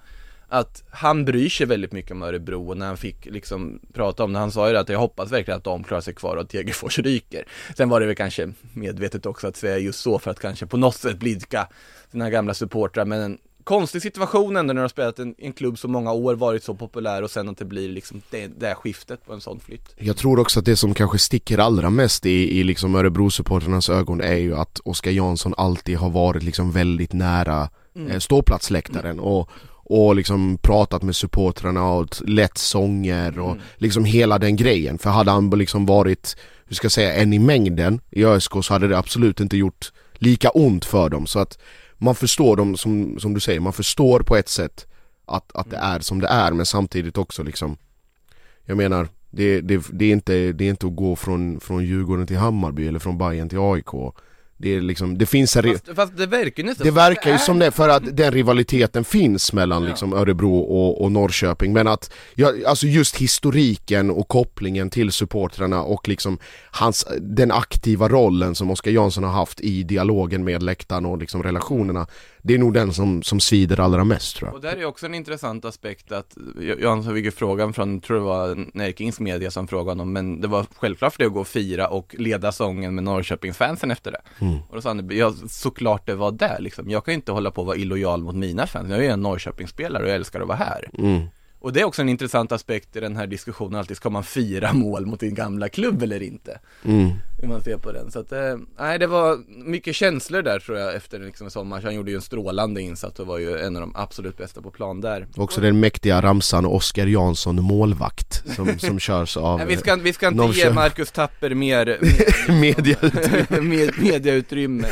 Att han bryr sig väldigt mycket om Örebro och när han fick liksom prata om det, han sa ju det att jag hoppas verkligen att de klarar sig kvar och att Degerfors ryker. Sen var det väl kanske medvetet också att säga just så för att kanske på något sätt blidka sina gamla supportrar men en konstig situation ändå när de har spelat en, en klubb så många år, varit så populär och sen att det blir liksom det, det här skiftet på en sån flytt. Jag tror också att det som kanske sticker allra mest i, i liksom Örebro-supporternas ögon är ju att Oskar Jansson alltid har varit liksom väldigt nära eh, ståplatsläktaren och, och liksom pratat med supportrarna och lett sånger och liksom hela den grejen. För hade han liksom varit, hur ska jag säga, en i mängden i ÖSK så hade det absolut inte gjort lika ont för dem. Så att man förstår dem, som, som du säger, man förstår på ett sätt att, att det är som det är men samtidigt också liksom jag menar, det, det, det, är, inte, det är inte att gå från, från Djurgården till Hammarby eller från Bayern till AIK Det är liksom, det finns en... Fast, fast det verkar ju Det verkar ju som det, för att den rivaliteten finns mellan Ja. liksom Örebro och, och Norrköping Men att, ja, alltså just historiken och kopplingen till supportrarna och liksom hans, den aktiva rollen som Oskar Jansson har haft i dialogen med läktaren och liksom relationerna Det är nog den som, som svider allra mest tror jag Och där är också en intressant aspekt att, Jansson fick ju frågan från, tror det var Närkings media som frågade honom, men det var självklart för det att gå och fira och leda sången med Norrköpingsfansen efter det. Mm. Och då sa han, ja såklart det var det liksom. Jag kan ju inte hålla på att vara illojal mot mina fans. Jag är ju en Norrköpingsspelare och jag älskar att vara här. Mm. Och det är också en intressant aspekt i den här diskussionen alltid, ska man fira mål mot din gamla klubb eller inte? Mm. Hur man ser på den. Så att, eh, nej det var mycket känslor där tror jag efter liksom sommar. Han gjorde ju en strålande insats och var ju en av de absolut bästa på plan där. Också den mäktiga ramsan Oskar Jansson målvakt som, som körs av Nej, vi ska, vi ska inte Norrköping. ge Marcus Tapper mer media med, mediautrymme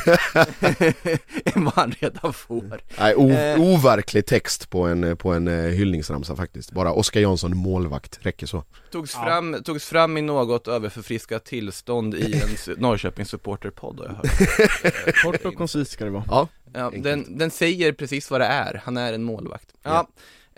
än vad han redan får. Nej, o- Eh. overklig text på en, på en eh, hyllningsramsa faktiskt Bara Oskar Jansson målvakt, räcker så Togs, Ja. fram, togs fram i något överförfriskat tillstånd i en Norrköpings supporterpodd har jag hört. Kort och koncist ska det vara. Ja, Ja, den, den säger precis vad det är, han är en målvakt. Ja.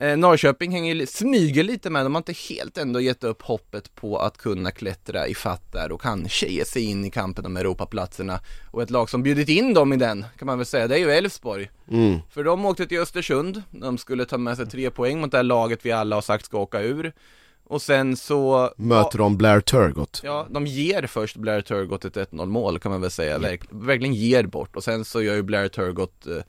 Eh, Norrköping hänger, smyger lite med, de har inte helt ändå gett upp hoppet på att kunna klättra i fatt där och kanske ge sig in i kampen om Europaplatserna. Och ett lag som bjudit in dem i den, kan man väl säga, det är ju Elfsborg. mm. För de åkte till Östersund, de skulle ta med sig tre poäng mot det här laget vi alla har sagt ska åka ur. Och sen så möter de Blair Turgott Ja, de ger först Blair Turgott ett 1-0 mål kan man väl säga, Verk, verkligen ger bort och sen så gör ju Blair Turgott eh,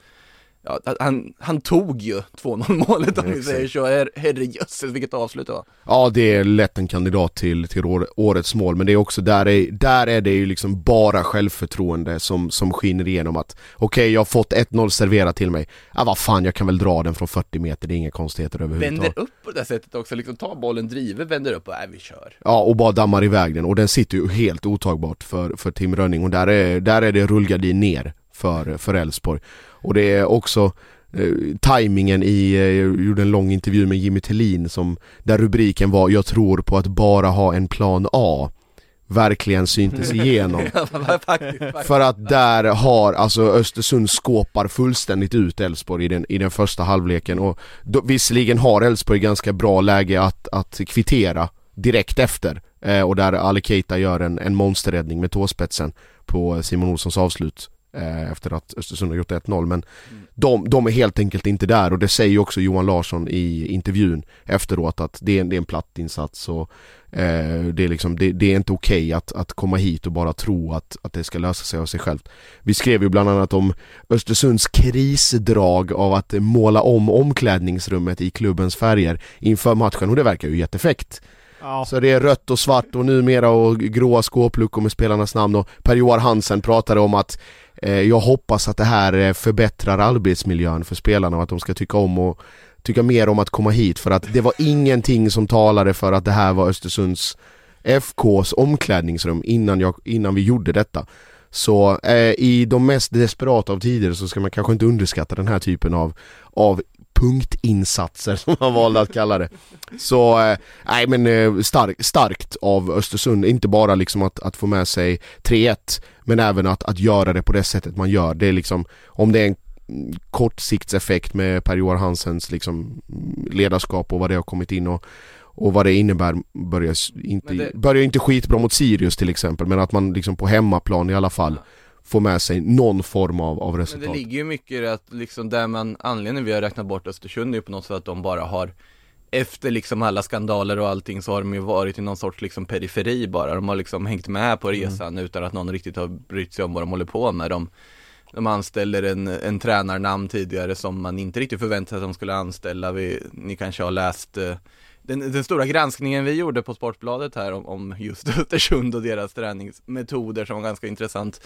Ja, han, han tog ju 2-0 målet om vi säger så, Her, herrejösses vilket avslut det var. Ja det är lätt en kandidat till, till år- årets mål men det är också där är, där är det ju liksom bara självförtroende som, som skiner igenom att Okej jag har fått 1-0 serverat till mig, ja vad fan jag kan väl dra den från 40 meter, det är inga konstigheter överhuvudtaget. Vänder upp på det sättet också, liksom tar bollen, driver, vänder upp och äh, vi kör. Ja och bara dammar iväg den och den sitter ju helt otagbart för, för Tim Rönning och där är, där är det rullgardin ner för, för Elfsborg. Och det är också eh, tajmingen i, eh, jag gjorde en lång intervju med Jimmy Tillin som Där rubriken var 'Jag tror på att bara ha en plan A' Verkligen syntes igenom. Faktiskt, faktiskt. För att där har, alltså Östersund skåpar fullständigt ut Elfsborg i den, i den första halvleken. Och då, visserligen har Elfsborg ganska bra läge att, att kvittera direkt efter eh, och där Ali Keita gör en, en monsterräddning med tåspetsen på Simon Olssons avslut eh, efter att Östersund har gjort 1-0 men de, de är helt enkelt inte där och det säger också Johan Larsson i intervjun efteråt att det är, en- det är en platt insats och eh, det, är liksom, det, det är inte okej att, att komma hit och bara tro att, att det ska lösa sig av sig självt. Vi skrev ju bland annat om Östersunds krisdrag av att måla om omklädningsrummet i klubbens färger inför matchen och det verkar ju jättefäkt. Ja. Så det är rött och svart och numera och gråa skåpluckor med spelarnas namn och Per-Joar Hansen pratade om att eh, jag hoppas att det här eh, förbättrar arbetsmiljön för spelarna och att de ska tycka om och tycka mer om att komma hit för att det var ingenting som talade för att det här var Östersunds FKs omklädningsrum innan, jag, innan vi gjorde detta. Så eh, i de mest desperata av tider så ska man kanske inte underskatta den här typen av, av punktinsatser som man valde att kalla det. Så, eh, nej men eh, stark, starkt av Östersund, inte bara liksom att, att få med sig 3-1 men även att, att göra det på det sättet man gör. Det är liksom, om det är en kortsiktseffekt med Per-Johan Hansens liksom ledarskap och vad det har kommit in och och vad det innebär börjar inte, Men det- börjar inte skitbra mot Sirius till exempel men att man liksom på hemmaplan i alla fall får med sig någon form av, av Men resultat. det ligger ju mycket i det att liksom där man, anledningen vi har räknat bort Östersund är ju på något sätt att de bara har efter liksom alla skandaler och allting så har de ju varit i någon sorts liksom periferi bara. De har liksom hängt med på resan utan att någon riktigt har brytt sig om vad de håller på med. De, de anställer en, en tränarnamn tidigare som man inte riktigt förväntade sig att de skulle anställa. Vi, ni kanske har läst eh, den, den stora granskningen vi gjorde på Sportbladet här om, om just Östersund och deras träningsmetoder som var ganska intressant.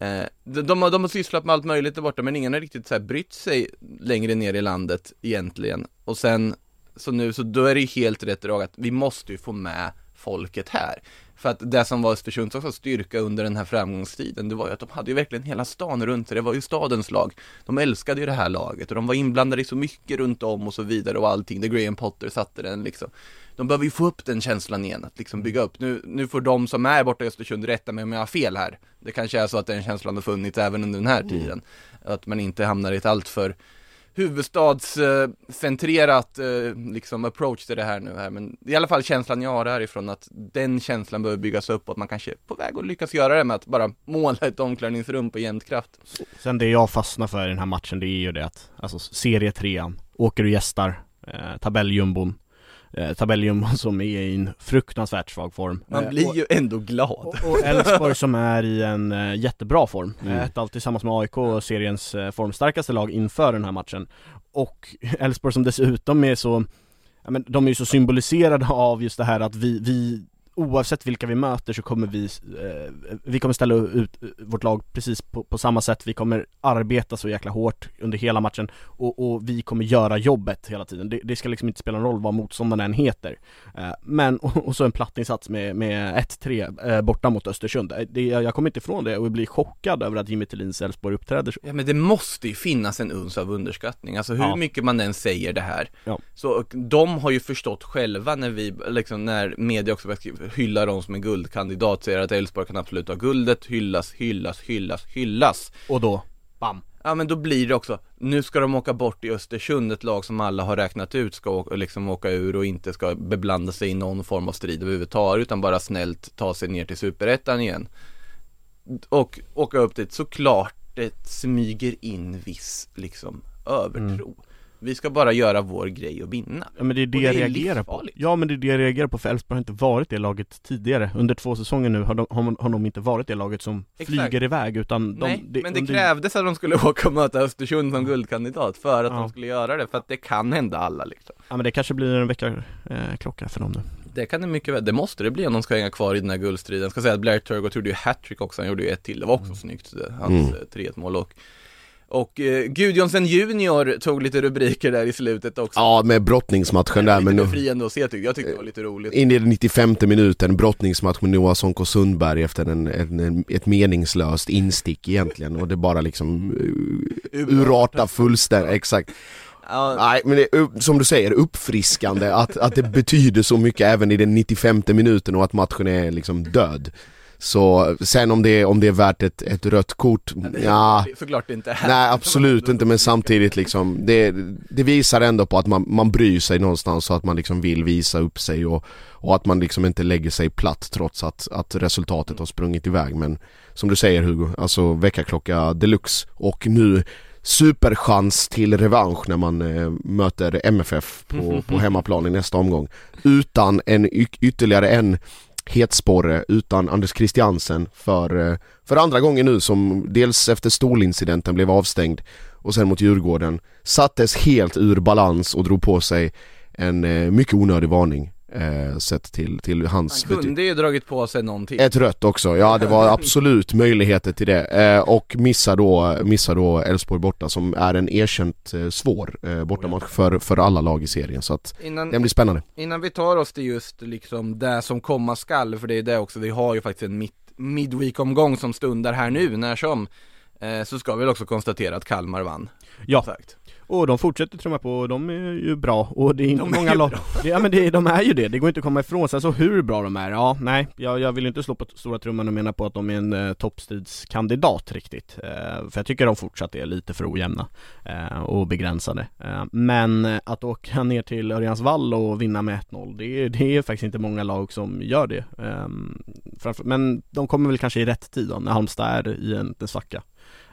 Eh, de, de, har, de har sysslat med allt möjligt där borta men ingen har riktigt så här brytt sig längre ner i landet egentligen. Och sen, så nu, så då är det ju helt rätt drag att vi måste ju få med folket här. För att det som var Östersunds också styrka under den här framgångstiden, det var ju att de hade ju verkligen hela stan runt sig, det var ju stadens lag. De älskade ju det här laget och de var inblandade i så mycket runt om och så vidare och allting, där Graham Potter satte den liksom. De behöver ju få upp den känslan igen, att liksom bygga upp. Nu, nu får de som är borta i Östersund rätta mig om jag har fel här. Det kanske är så att den känslan har funnits även under den här tiden. Att man inte hamnar i ett alltför huvudstadscentrerat eh, liksom approach till det här nu här. Men i alla fall känslan jag har härifrån att den känslan behöver byggas upp och att man kanske är på väg att lyckas göra det med att bara måla ett omklädningsrum på jämnt kraft. Sen det jag fastnar för i den här matchen det är ju det att Alltså serie trean, Åker du gästar eh, Tabelljumbon eh, tabelljumbo som är i en fruktansvärt svag form Man Eh, blir ju ändå glad. och Elfsborg som är i en eh, jättebra form, Mm. mm. ett allt tillsammans med AIK och seriens eh, formstarkaste lag inför den här matchen Och Elfsborg som dessutom är så, ja, men de är ju så symboliserade av just det här att vi, vi Oavsett vilka vi möter så kommer vi, eh, vi kommer ställa ut eh, vårt lag precis på, på samma sätt, vi kommer arbeta så jäkla hårt under hela matchen och, och vi kommer göra jobbet hela tiden. Det, det ska liksom inte spela någon roll vad motståndaren än heter. Eh, men, och, och så en plattinsats med, med 1-3 eh, borta mot Östersund. Eh, Det, jag kommer inte ifrån det och blir chockad över att Jimmy Tillins Elfsborg uppträder så. Ja men det måste ju finnas en uns av underskattning, alltså hur Ja. mycket man än säger det här Ja. Så de har ju förstått själva när vi, liksom när media också börjar hylla dem som en guldkandidat, säger att Elfsborg kan absolut ha guldet, hyllas, hyllas, hyllas, hyllas. Och då, bam! Ja men då blir det också, nu ska de åka bort i Östersund, ett lag som alla har räknat ut ska åka, liksom åka ur och inte ska beblanda sig i någon form av strid överhuvudtaget utan bara snällt ta sig ner till superettan igen. Och åka upp dit, såklart det smyger in viss liksom övertro Vi ska bara göra vår grej och vinna Ja men det är det Och det jag reagerar på. Ja men det är det jag reagerar på för Elfsborg har inte varit det laget tidigare. Under två säsonger nu har de, har, har de inte varit det laget som Exakt. flyger iväg utan de, Nej, det- men det under- krävdes att de skulle åka och möta Östersund som guldkandidat för att Ja. de skulle göra det, för att det kan hända alla liksom Ja men det kanske blir en vecka eh, klocka för dem nu. Det kan det mycket väl, det måste det bli om de ska hänga kvar i den här guldstriden. Jag ska säga att Blair Turgott gjorde ju hattrick också, han gjorde ju ett till, det var också snyggt, eh, hans Mm. mm. 3-1 mål och och eh, Gudjonsen Junior tog lite rubriker där i slutet också. Ja, med brottningsmatchen där men nu, befriande att se tyckte jag, tyckte det var lite roligt. In i den 95 minuten, brottningsmatch med Noah Sonko Sundberg efter en, en, en, ett meningslöst instick egentligen. Och det bara liksom uh, urarta. fullständigt, exakt. Ja, Nej men det är, som du säger, uppfriskande att, att det betyder så mycket även i den 95 minuten och att matchen är liksom död Så sen om det är, om det är värt ett, ett rött kort, det- ja Såklart inte. Nej absolut inte men samtidigt liksom det, det visar ändå på att man, man bryr sig någonstans så att man liksom vill visa upp sig och, och att man liksom inte lägger sig platt trots att, att resultatet har sprungit iväg. Men Som du säger Hugo, alltså väckarklocka deluxe och nu superchans till revansch när man eh, möter MFF på, på hemmaplan i nästa omgång. Utan en ytterligare en hetsporre utan Anders Christiansen för, eh, för andra gången nu som dels efter stolincidenten blev avstängd och sen mot Djurgården sattes helt ur balans och drog på sig en eh, mycket onödig varning eh, sett till, till hans Han kunde ju dragit på sig någonting. Ett rött också, ja det var absolut möjligheter till det. Eh, och missar då, missar då Elfsborg borta som är en erkänt eh, svår eh, bortamatch för, för alla lag i serien. Så att Innan, den blir spännande. innan vi tar oss till just liksom det som komma skall, för det är det också, vi har ju faktiskt en mid, midweek-omgång som stundar här nu, när som eh, Så ska vi också konstatera att Kalmar vann, Ja, sagt och de fortsätter trumma på och de är ju bra och det är inte De många lag. Ja men det, de är ju det, det går inte att komma ifrån. Sen så hur bra de är, ja nej, jag, jag vill inte slå på stora trumman och mena på att de är en eh, toppstridskandidat riktigt. Eh, för jag tycker de fortsatt är lite för ojämna eh, och begränsade. Eh, men eh, att åka ner till Örjansvall och vinna med 1-0, det, det är faktiskt inte många lag som gör det. Eh, framför, men de kommer väl kanske i rätt tid då, när Halmstad är i en, en svacka.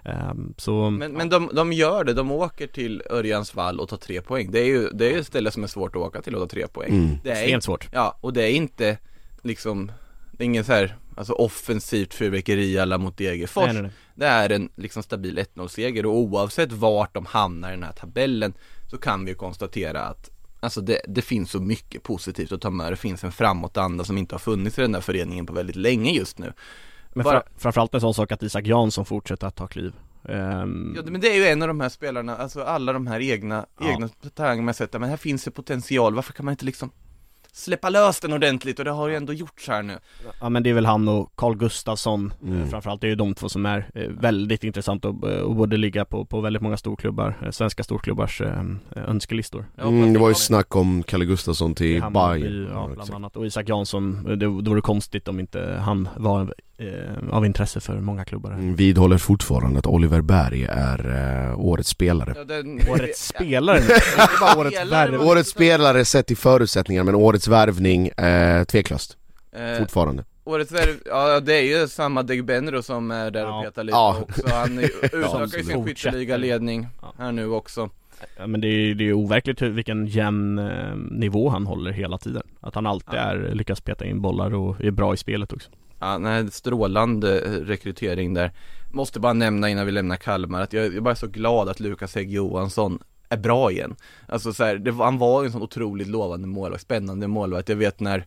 Eh, så, Men, men de, de gör det, de åker till Örjansvall och tar tre poäng Det är ju, det är ju ett ställe som är svårt att åka till och ta tre poäng Mm. Det är extremt svårt. Ja, och det är inte liksom Det är ingen så här, alltså offensivt fyrverkeri alla mot Degerfors Nej, nej, nej. Det är en liksom stabil 1-0-seger och oavsett vart de hamnar i den här tabellen Så kan vi ju konstatera att Alltså det, det finns så mycket positivt att ta med Det finns en framåtanda som inte har funnits i den där föreningen på väldigt länge just nu Men Bara- fra, framförallt en sån sak att Isak Jansson fortsätter att ta kliv. Ehm, Ja men det är ju en av de här spelarna, alltså alla de här egna, Ja. egna talanger man sätter, men här finns det potential, varför kan man inte liksom släppa lös den ordentligt? Och det har ju ändå gjorts här nu. Ja men det är väl han och Carl Gustafsson. Mm. Framförallt det är ju de två som är eh, väldigt intressant och, och borde ligga på, på väldigt många storklubbar, eh, svenska storklubbars eh, önskelistor. Mm, det var ju snack om Kalle Gustafsson till Bayern. Ja, bland annat. Och Isak Jansson, det, det vore konstigt om inte han var eh, av intresse för många klubbar här. Mm, Vidhåller fortfarande att Oliver Berg är eh, årets spelare Ja, den... Årets spelare, bara årets Spelare, värv. Årets spelare sett till förutsättningar men årets värvning, eh, tveklöst Eh, fortfarande årets värv, ja det är ju samma Degbenro som är där Ja. och petar lite Ja. också Han utökar ju sin skytteligaledning Ja. här nu också Ja, men det är, är overkligt hur, vilken jämn eh, nivå han håller hela tiden. Att han alltid Ja. är, lyckas peta in bollar och är bra i spelet också. Ja, nej, strålande eh, rekrytering där. Måste bara nämna innan vi lämnar Kalmar att jag, jag är bara så glad att Lukas Hägg Johansson är bra igen. Alltså så här, det, han var ju en sån otroligt lovande målvakt, spännande målvakt. Jag vet när,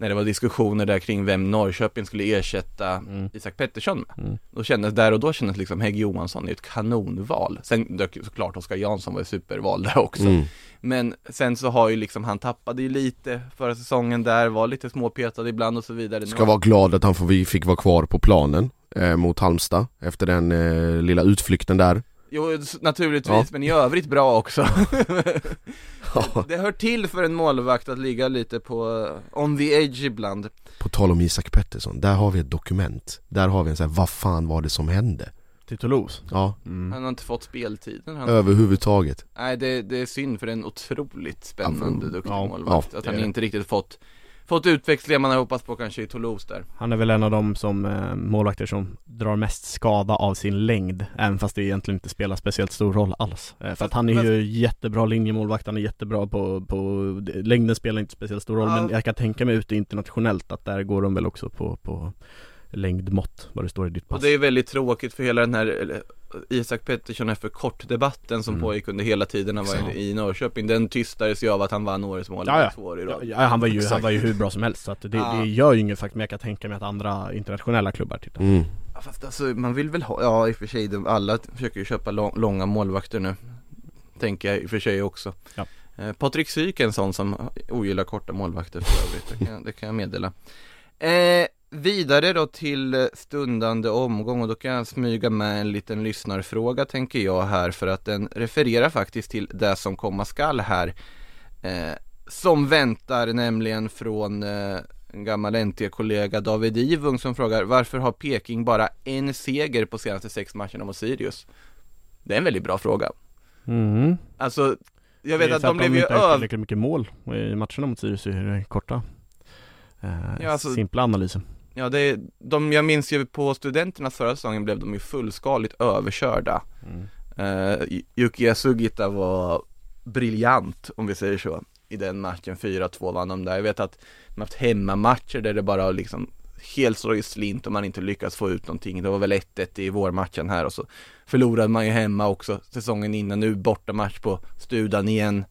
när det var diskussioner där kring vem Norrköping skulle ersätta Mm. Isak Pettersson med. Mm. Då kändes, där och då kändes liksom Hägg Johansson är ett kanonval. Sen dök ju såklart Oskar Jansson var ett superval där också. Mm. Men sen så har ju liksom, han tappade ju lite förra säsongen där, var lite småpetad ibland och så vidare. Ska vara glad att han får, vi fick vara kvar på planen eh, mot Halmstad efter den eh, lilla utflykten där. Jo, naturligtvis, Ja. men i övrigt bra också. Ja. det hör till för en målvakt att ligga lite på on the edge ibland. På tal om Isak Pettersson, där har vi ett dokument. Där har vi en sån här, vad fan var det som hände? Till Toulouse. Ja, Mm. Han har inte fått speltiden. Han... överhuvudtaget. Nej, det, det är synd för det är en otroligt spännande, Ja, duktig ja, målvakt. ja, att han inte riktigt fått Fått utväxlingar man har hoppats på kanske i Toulouse där. Han är väl en av de som eh, målvakter som drar mest skada av sin längd Även fast det egentligen inte spelar speciellt stor roll alls eh, För att Fast- han är fast- ju jättebra linjemålvakt, han är jättebra på, på Längden spelar inte speciellt stor roll Ja. men jag kan tänka mig ute internationellt att där går de väl också på, på längdmått vad det står i ditt Och pass det är väldigt tråkigt för hela den här Isak Pettersson är för kort debatten som Mm. pågick under hela tiden han var Exakt. i Norrköping Den tystades ju av att han vann årets mål Ja, ja. två år i rad. Ja, han var ju, han var ju hur bra som helst så att det, Ja. det gör ju inget faktiskt men jag kan tänka mig att andra internationella klubbar tittar Mm. Ja, Fast alltså man vill väl ha, ja i och för sig, alla försöker ju köpa lång, långa målvakter nu Tänker jag i och för sig också Ja. eh, Patrik Syk är en sån som ogillar korta målvakter för övrigt, det kan, det kan jag meddela eh, Vidare då till eh, stundande omgång och då kan jag smyga med en liten lyssnarfråga tänker jag här för att den refererar faktiskt till det som komma skall här eh, Som väntar nämligen från eh, en gammal NT-kollega David Ivung som frågar varför har Peking bara en seger på senaste sex matcherna mot Sirius? Det är en väldigt bra fråga. mm. Alltså, jag Det vet är att de blev ju över... tillräckligt mycket mål i matcherna mot Sirius i det korta eh, Ja, alltså- Simpla analysen Ja, det är, de, jag minns ju på studenternas förra säsongen blev de ju fullskaligt överkörda. mm. Uh, Yukiya Sugita var briljant om vi säger så i den matchen, 4-2 vann de där. Jag vet att de har haft hemmamatcher där det bara liksom helt slagit slint och man inte lyckas få ut någonting. Det var väl 1-1 i vårmatchen här och så förlorade man ju hemma också säsongen innan. Nu bortamatch på Studan igen.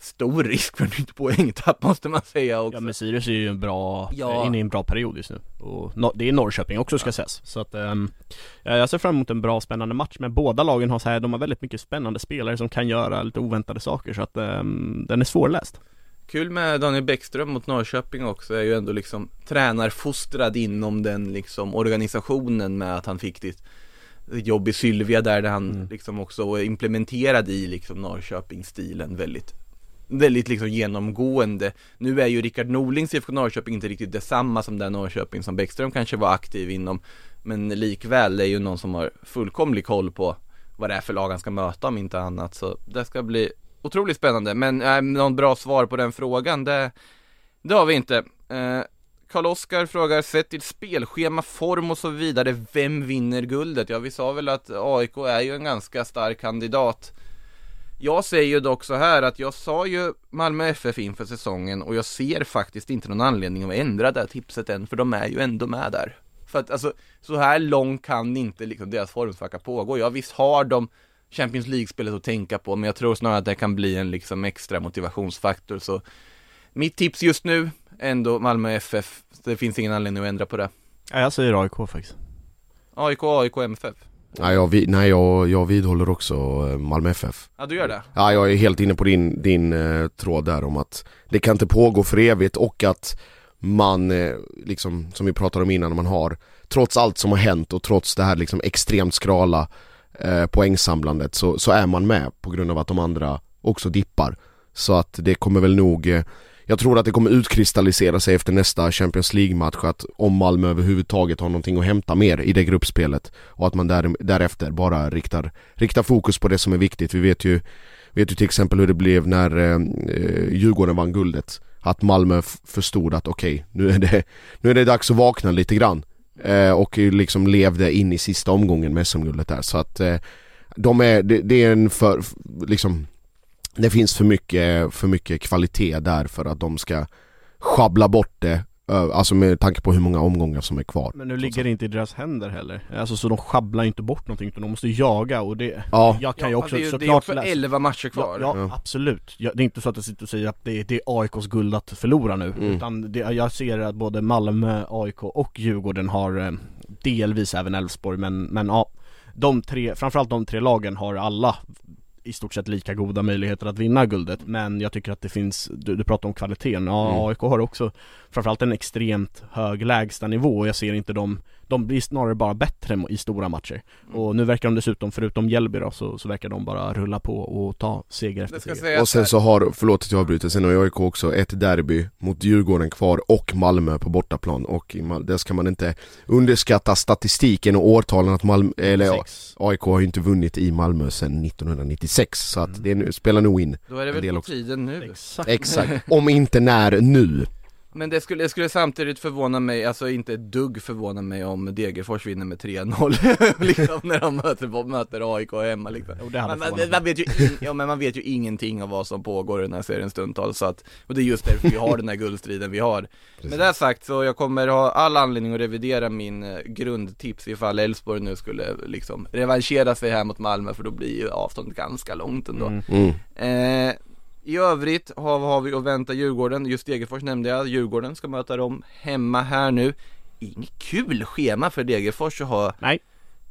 Stor risk för nytt poängtapp måste man säga också. Ja men Sirius är ju en bra, Ja. inne i en bra period just nu och no, det är Norrköping också ska sägas Så att ja, jag ser fram emot en bra spännande match men båda lagen har så här, de har väldigt mycket spännande spelare som kan göra lite oväntade saker så att ehm, den är svårläst Kul med Daniel Bäckström mot Norrköping också är ju ändå liksom tränarfostrad inom den liksom organisationen med att han fick ditt jobb i Sylvia där, där han Mm. liksom också är implementerad i liksom Norrköpingsstilen väldigt Väldigt liksom genomgående. Nu är ju Rickard Norlings IFK Norrköping inte riktigt detsamma som den Norrköping som Bäckström kanske var aktiv inom. Men likväl, det är ju någon som har fullkomlig koll på vad det är för lag han ska möta om inte annat. Så det ska bli otroligt spännande. Men äh, någon bra svar på den frågan det, det har vi inte. Eh, Karl-Oskar frågar, sett till spelschema, form och så vidare, vem vinner guldet? Ja vi sa väl att AIK är ju en ganska stark kandidat. Jag säger ju dock så här att jag sa ju Malmö FF inför säsongen och jag ser faktiskt inte någon anledning att ändra det här tipset än för de är ju ändå med där. För att alltså, så här långt kan inte liksom deras formsvacka pågå. Ja visst har de Champions League-spelet att tänka på, men jag tror snarare att det kan bli en liksom extra motivationsfaktor. Så Mitt tips just nu, ändå Malmö FF, det finns ingen anledning att ändra på det. Ja jag säger AIK faktiskt. AIK, AIK, MFF Nej, jag, nej jag, jag vidhåller också eh, Malmö FF. Ja du gör det? Ja, jag är helt inne på din, din eh, tråd där om att det kan inte pågå för evigt och att man, eh, liksom som vi pratade om innan, man har trots allt som har hänt och trots det här liksom extremt skrala eh, poängsamlandet så, så är man med på grund av att de andra också dippar. Så att det kommer väl nog eh, jag tror att det kommer utkristallisera sig efter nästa Champions League-match att om Malmö överhuvudtaget har någonting att hämta mer i det gruppspelet och att man där, därefter bara riktar, riktar fokus på det som är viktigt. Vi vet ju, vet ju till exempel hur det blev när eh, eh Djurgården vann guldet. Att Malmö f- förstod att okej, nu, är det, nu är det dags att vakna lite grann. Eh, och liksom levde in i sista omgången med SM-guldet där. Så att eh, de är, det, det är en för, liksom det finns för mycket, för mycket kvalitet där för att de ska schabbla bort det Alltså med tanke på hur många omgångar som är kvar Men nu ligger det inte i deras händer heller, alltså så de schabblar inte bort någonting utan de måste jaga och det Ja, Jag kan ju Ja, också det ju, det är såklart också läsa 11 matcher kvar. Ja, ja Ja. absolut. Ja, det är inte så att jag sitter och säger att det är, det är AIKs guld att förlora nu Mm. Utan det, jag ser att både Malmö, AIK och Djurgården har eh, delvis även Elfsborg men, men ja De tre, framförallt de tre lagen har alla i stort sett lika goda möjligheter att vinna guldet Men jag tycker att det finns, du, du pratar om kvaliteten, ja Mm. AIK har också framförallt en extremt hög lägstanivå och jag ser inte dem de blir snarare bara bättre i stora matcher Mm. Och nu verkar de dessutom, förutom Mjällby då, så, så verkar de bara rulla på och ta seger efter seger och sen så har, förlåt att jag avbryter, sen har AIK också ett derby mot Djurgården kvar och Malmö på bortaplan och i Mal- där ska man inte underskatta statistiken och årtalen att Malmö, eller ja. AIK har ju inte vunnit i Malmö sedan 1996 så att Mm. det är nu, spelar nog in Då är det väl del på tiden nu. Exakt Exakt, om inte när nu Men det skulle, det skulle samtidigt förvåna mig, alltså inte ett dugg förvåna mig om Degerfors vinner med 3-0 liksom när de möter, möter AIK hemma liksom. Jo, det Man, man, man, vet ju in, ja, men man vet ju ingenting av vad som pågår i den här serien stundtals så att, och det är just därför vi har den här guldstriden vi har. Med det sagt så jag kommer ha all anledning att revidera min eh, grundtips ifall Elfsborg nu skulle liksom revanschera sig här mot Malmö för då blir ju avståndet ganska långt ändå. Mm. mm. Eh, I övrigt har, har vi att vänta Djurgården, just Degerfors nämnde jag, Djurgården ska möta dem hemma här nu. Inget kul schema för Degerfors att ha Nej,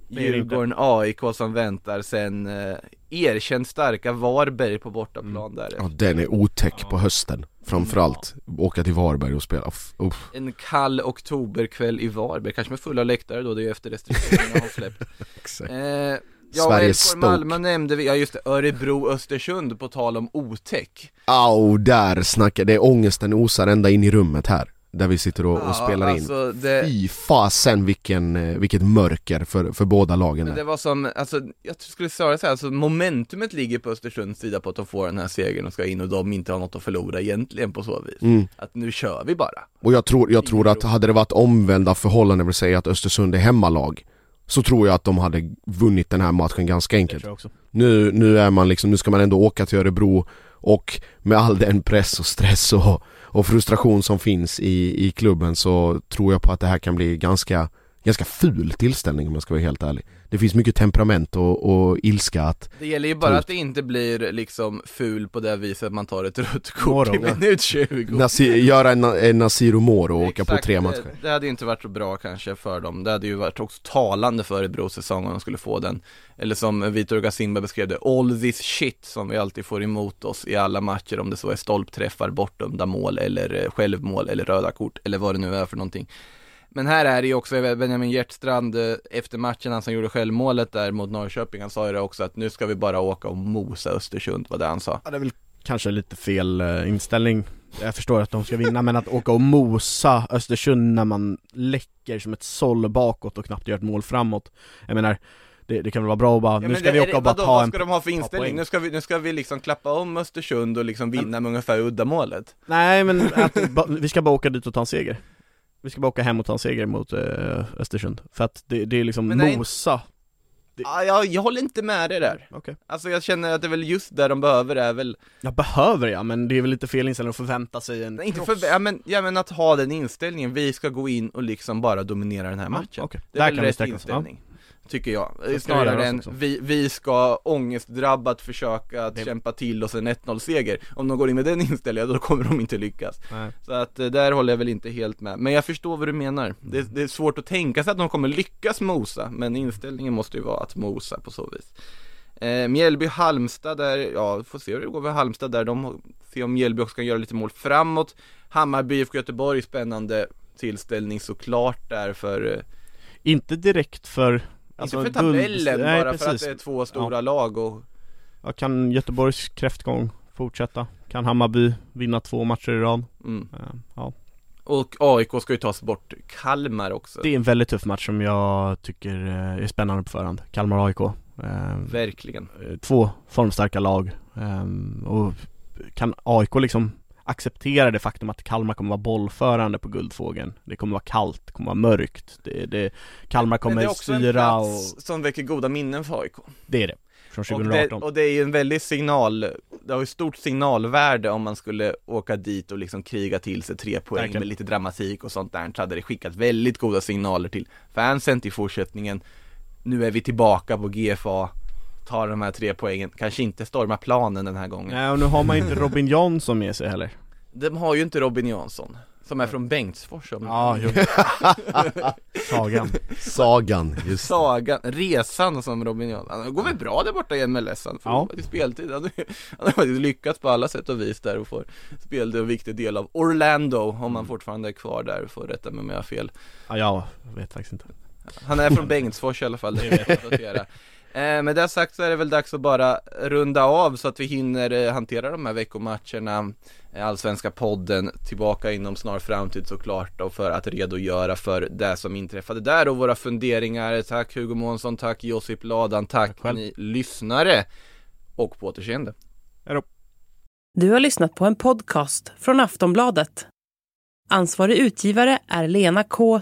Djurgården, AIK som väntar sen eh, erkänt starka Varberg på bortaplan Mm. där Ja den är otäck på hösten Framförallt åka till Varberg och spela, uff. En kall oktoberkväll i Varberg, kanske med fulla läktare då, det är ju efter restriktionerna har släppt. Exakt. eh, Ja, Sveriges Stoke. Malmö nämnde vi, ja just det, Örebro, Östersund på tal om otäck Au, där snackar, det är ångesten osar ända in i rummet här Där vi sitter och, och spelar in alltså, det, Fy fasen vilken, eh, vilket mörker för, för båda lagen Men det var som, alltså jag skulle säga, alltså momentumet ligger på Östersunds sida på att de får den här segern och ska in och de inte har något att förlora egentligen på så vis. mm. Att nu kör vi bara. Och jag tror, jag tror att hade det varit omvända förhållanden, vill säga att Östersund är hemmalag Så tror jag att de hade vunnit den här matchen ganska enkelt Nu, nu är man liksom, nu ska man ändå åka till Örebro och med all den press och stress och, och frustration som finns i, i klubben så tror jag på att det här kan bli ganska, ganska ful tillställning om jag ska vara helt ärlig. Det finns mycket temperament och, och ilska att, Det gäller ju bara att det inte blir liksom ful på det viset att man tar ett rött kort i minut 20. Nasi, göra en, en Nasiro Moro och åka på Exakt, tre det- matcher. Det hade ju inte varit så bra kanske för dem. Det hade ju varit också talande för Örebros säsong om de skulle få den. Eller som Vitor Gasimba beskrev det, all this shit som vi alltid får emot oss i alla matcher om det så är stolpträffar, bortdömda mål eller eh, självmål eller röda kort eller vad det nu är för någonting. Men här är det ju också Benjamin Hjertstrand eh, efter matchen, han som gjorde självmålet där mot Norrköping, han sa ju det också att nu ska vi bara åka och mosa Östersund, var det han sa. Ja det är väl kanske lite fel eh, inställning. Jag förstår att de ska vinna men att åka och mosa Östersund när man läcker som ett såll bakåt och knappt gör ett mål framåt. Jag menar det, det kan väl vara bra att bara, Ja, nu men ska det- vi är åka och bara vadå, ta Vad en ska de ha för inställning? Nu ska, vi, nu ska vi liksom klappa om Östersund och liksom vinna med ungefär uddamålet Nej men att, ba, vi ska bara åka dit och ta en seger Vi ska bara åka hem och ta en seger mot eh, Östersund. För att det, det är liksom Men nej- mosa. Det- ah, jag, jag håller inte med dig där. Okej. Alltså jag känner att det är väl just där de behöver är väl Jag behöver jag men det är väl lite fel inställning att förvänta sig en Nej, inte för, ja, men, ja men att ha den inställningen, vi ska gå in och liksom bara dominera den här Ja, matchen. okej. Det Där är kan väl vi rätt sträcka oss, ja. inställning Tycker jag, snarare än vi, vi ska ångestdrabbat försöka att Det- kämpa till oss en 1-0 seger Om de går in med den inställningen, då kommer de inte lyckas. Nej. Så att eh, där håller jag väl inte helt med, men jag förstår vad du menar. Det, Mm. det är svårt att tänka sig att de kommer lyckas mosa, men inställningen måste ju vara att mosa på så vis. Eh, Mjällby-Halmstad där, ja får se hur det går med Halmstad där, de ser om Mjällby också kan göra lite mål framåt. Hammarby, IFK Göteborg, spännande tillställning såklart där för, eh, Inte direkt för alltså, inte för guld- tabellen Nej, bara för att det är två stora lag och Ja, kan Göteborgs kräftgång fortsätta? Kan Hammarby vinna två matcher i rad? mm. Eh, Ja, Och AIK ska ju tas bort. Kalmar också. Det är en väldigt tuff match som jag tycker eh, är spännande på förhand. Kalmar-AIK eh, Verkligen. Två formstarka lag. Och kan AIK liksom acceptera det faktum att Kalmar kommer vara bollförande på Guldfågeln Det kommer vara kallt, det kommer vara mörkt det, det, Kalmar Men kommer det är också en styra plats och som väcker goda minnen för AIK det är det från Och det, 2018. och det är ju en väldig signal, det har ju stort signalvärde om man skulle åka dit och liksom kriga till sig tre poäng Verkligen. med lite dramatik och sånt där, så hade det skickat väldigt goda signaler till fansen till fortsättningen. Nu är vi tillbaka på GFA, tar de här tre poängen, kanske inte storma planen den här gången. Nej och nu har man inte Robin Jansson med sig heller. De har ju inte Robin Jansson, som är från Bengtsfors om Ja, jo. Sagan. Sagan, just Sagan, resan som Robin Jansson, han går väl bra där borta i MLS, han får Ja. speltid, han, han har faktiskt lyckats på alla sätt och vis där och får speltid en viktig del av Orlando, om han fortfarande är kvar där, får rätta mig om jag har fel Ja, jag vet faktiskt inte. Han är från Bengtsfors i alla fall, det vet jag att notera. Eh, med det sagt så är det väl dags att bara runda av så att vi hinner eh, hantera de här veckomatcherna eh, Allsvenska podden tillbaka inom snar framtid såklart och för att redogöra för det som inträffade där och våra funderingar. Tack Hugo Månsson, tack Josip Ladan, tack, Tack ni lyssnare och på återseende. Du har lyssnat på en podcast från Aftonbladet. Ansvarig utgivare är Lena K.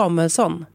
Samuelsson.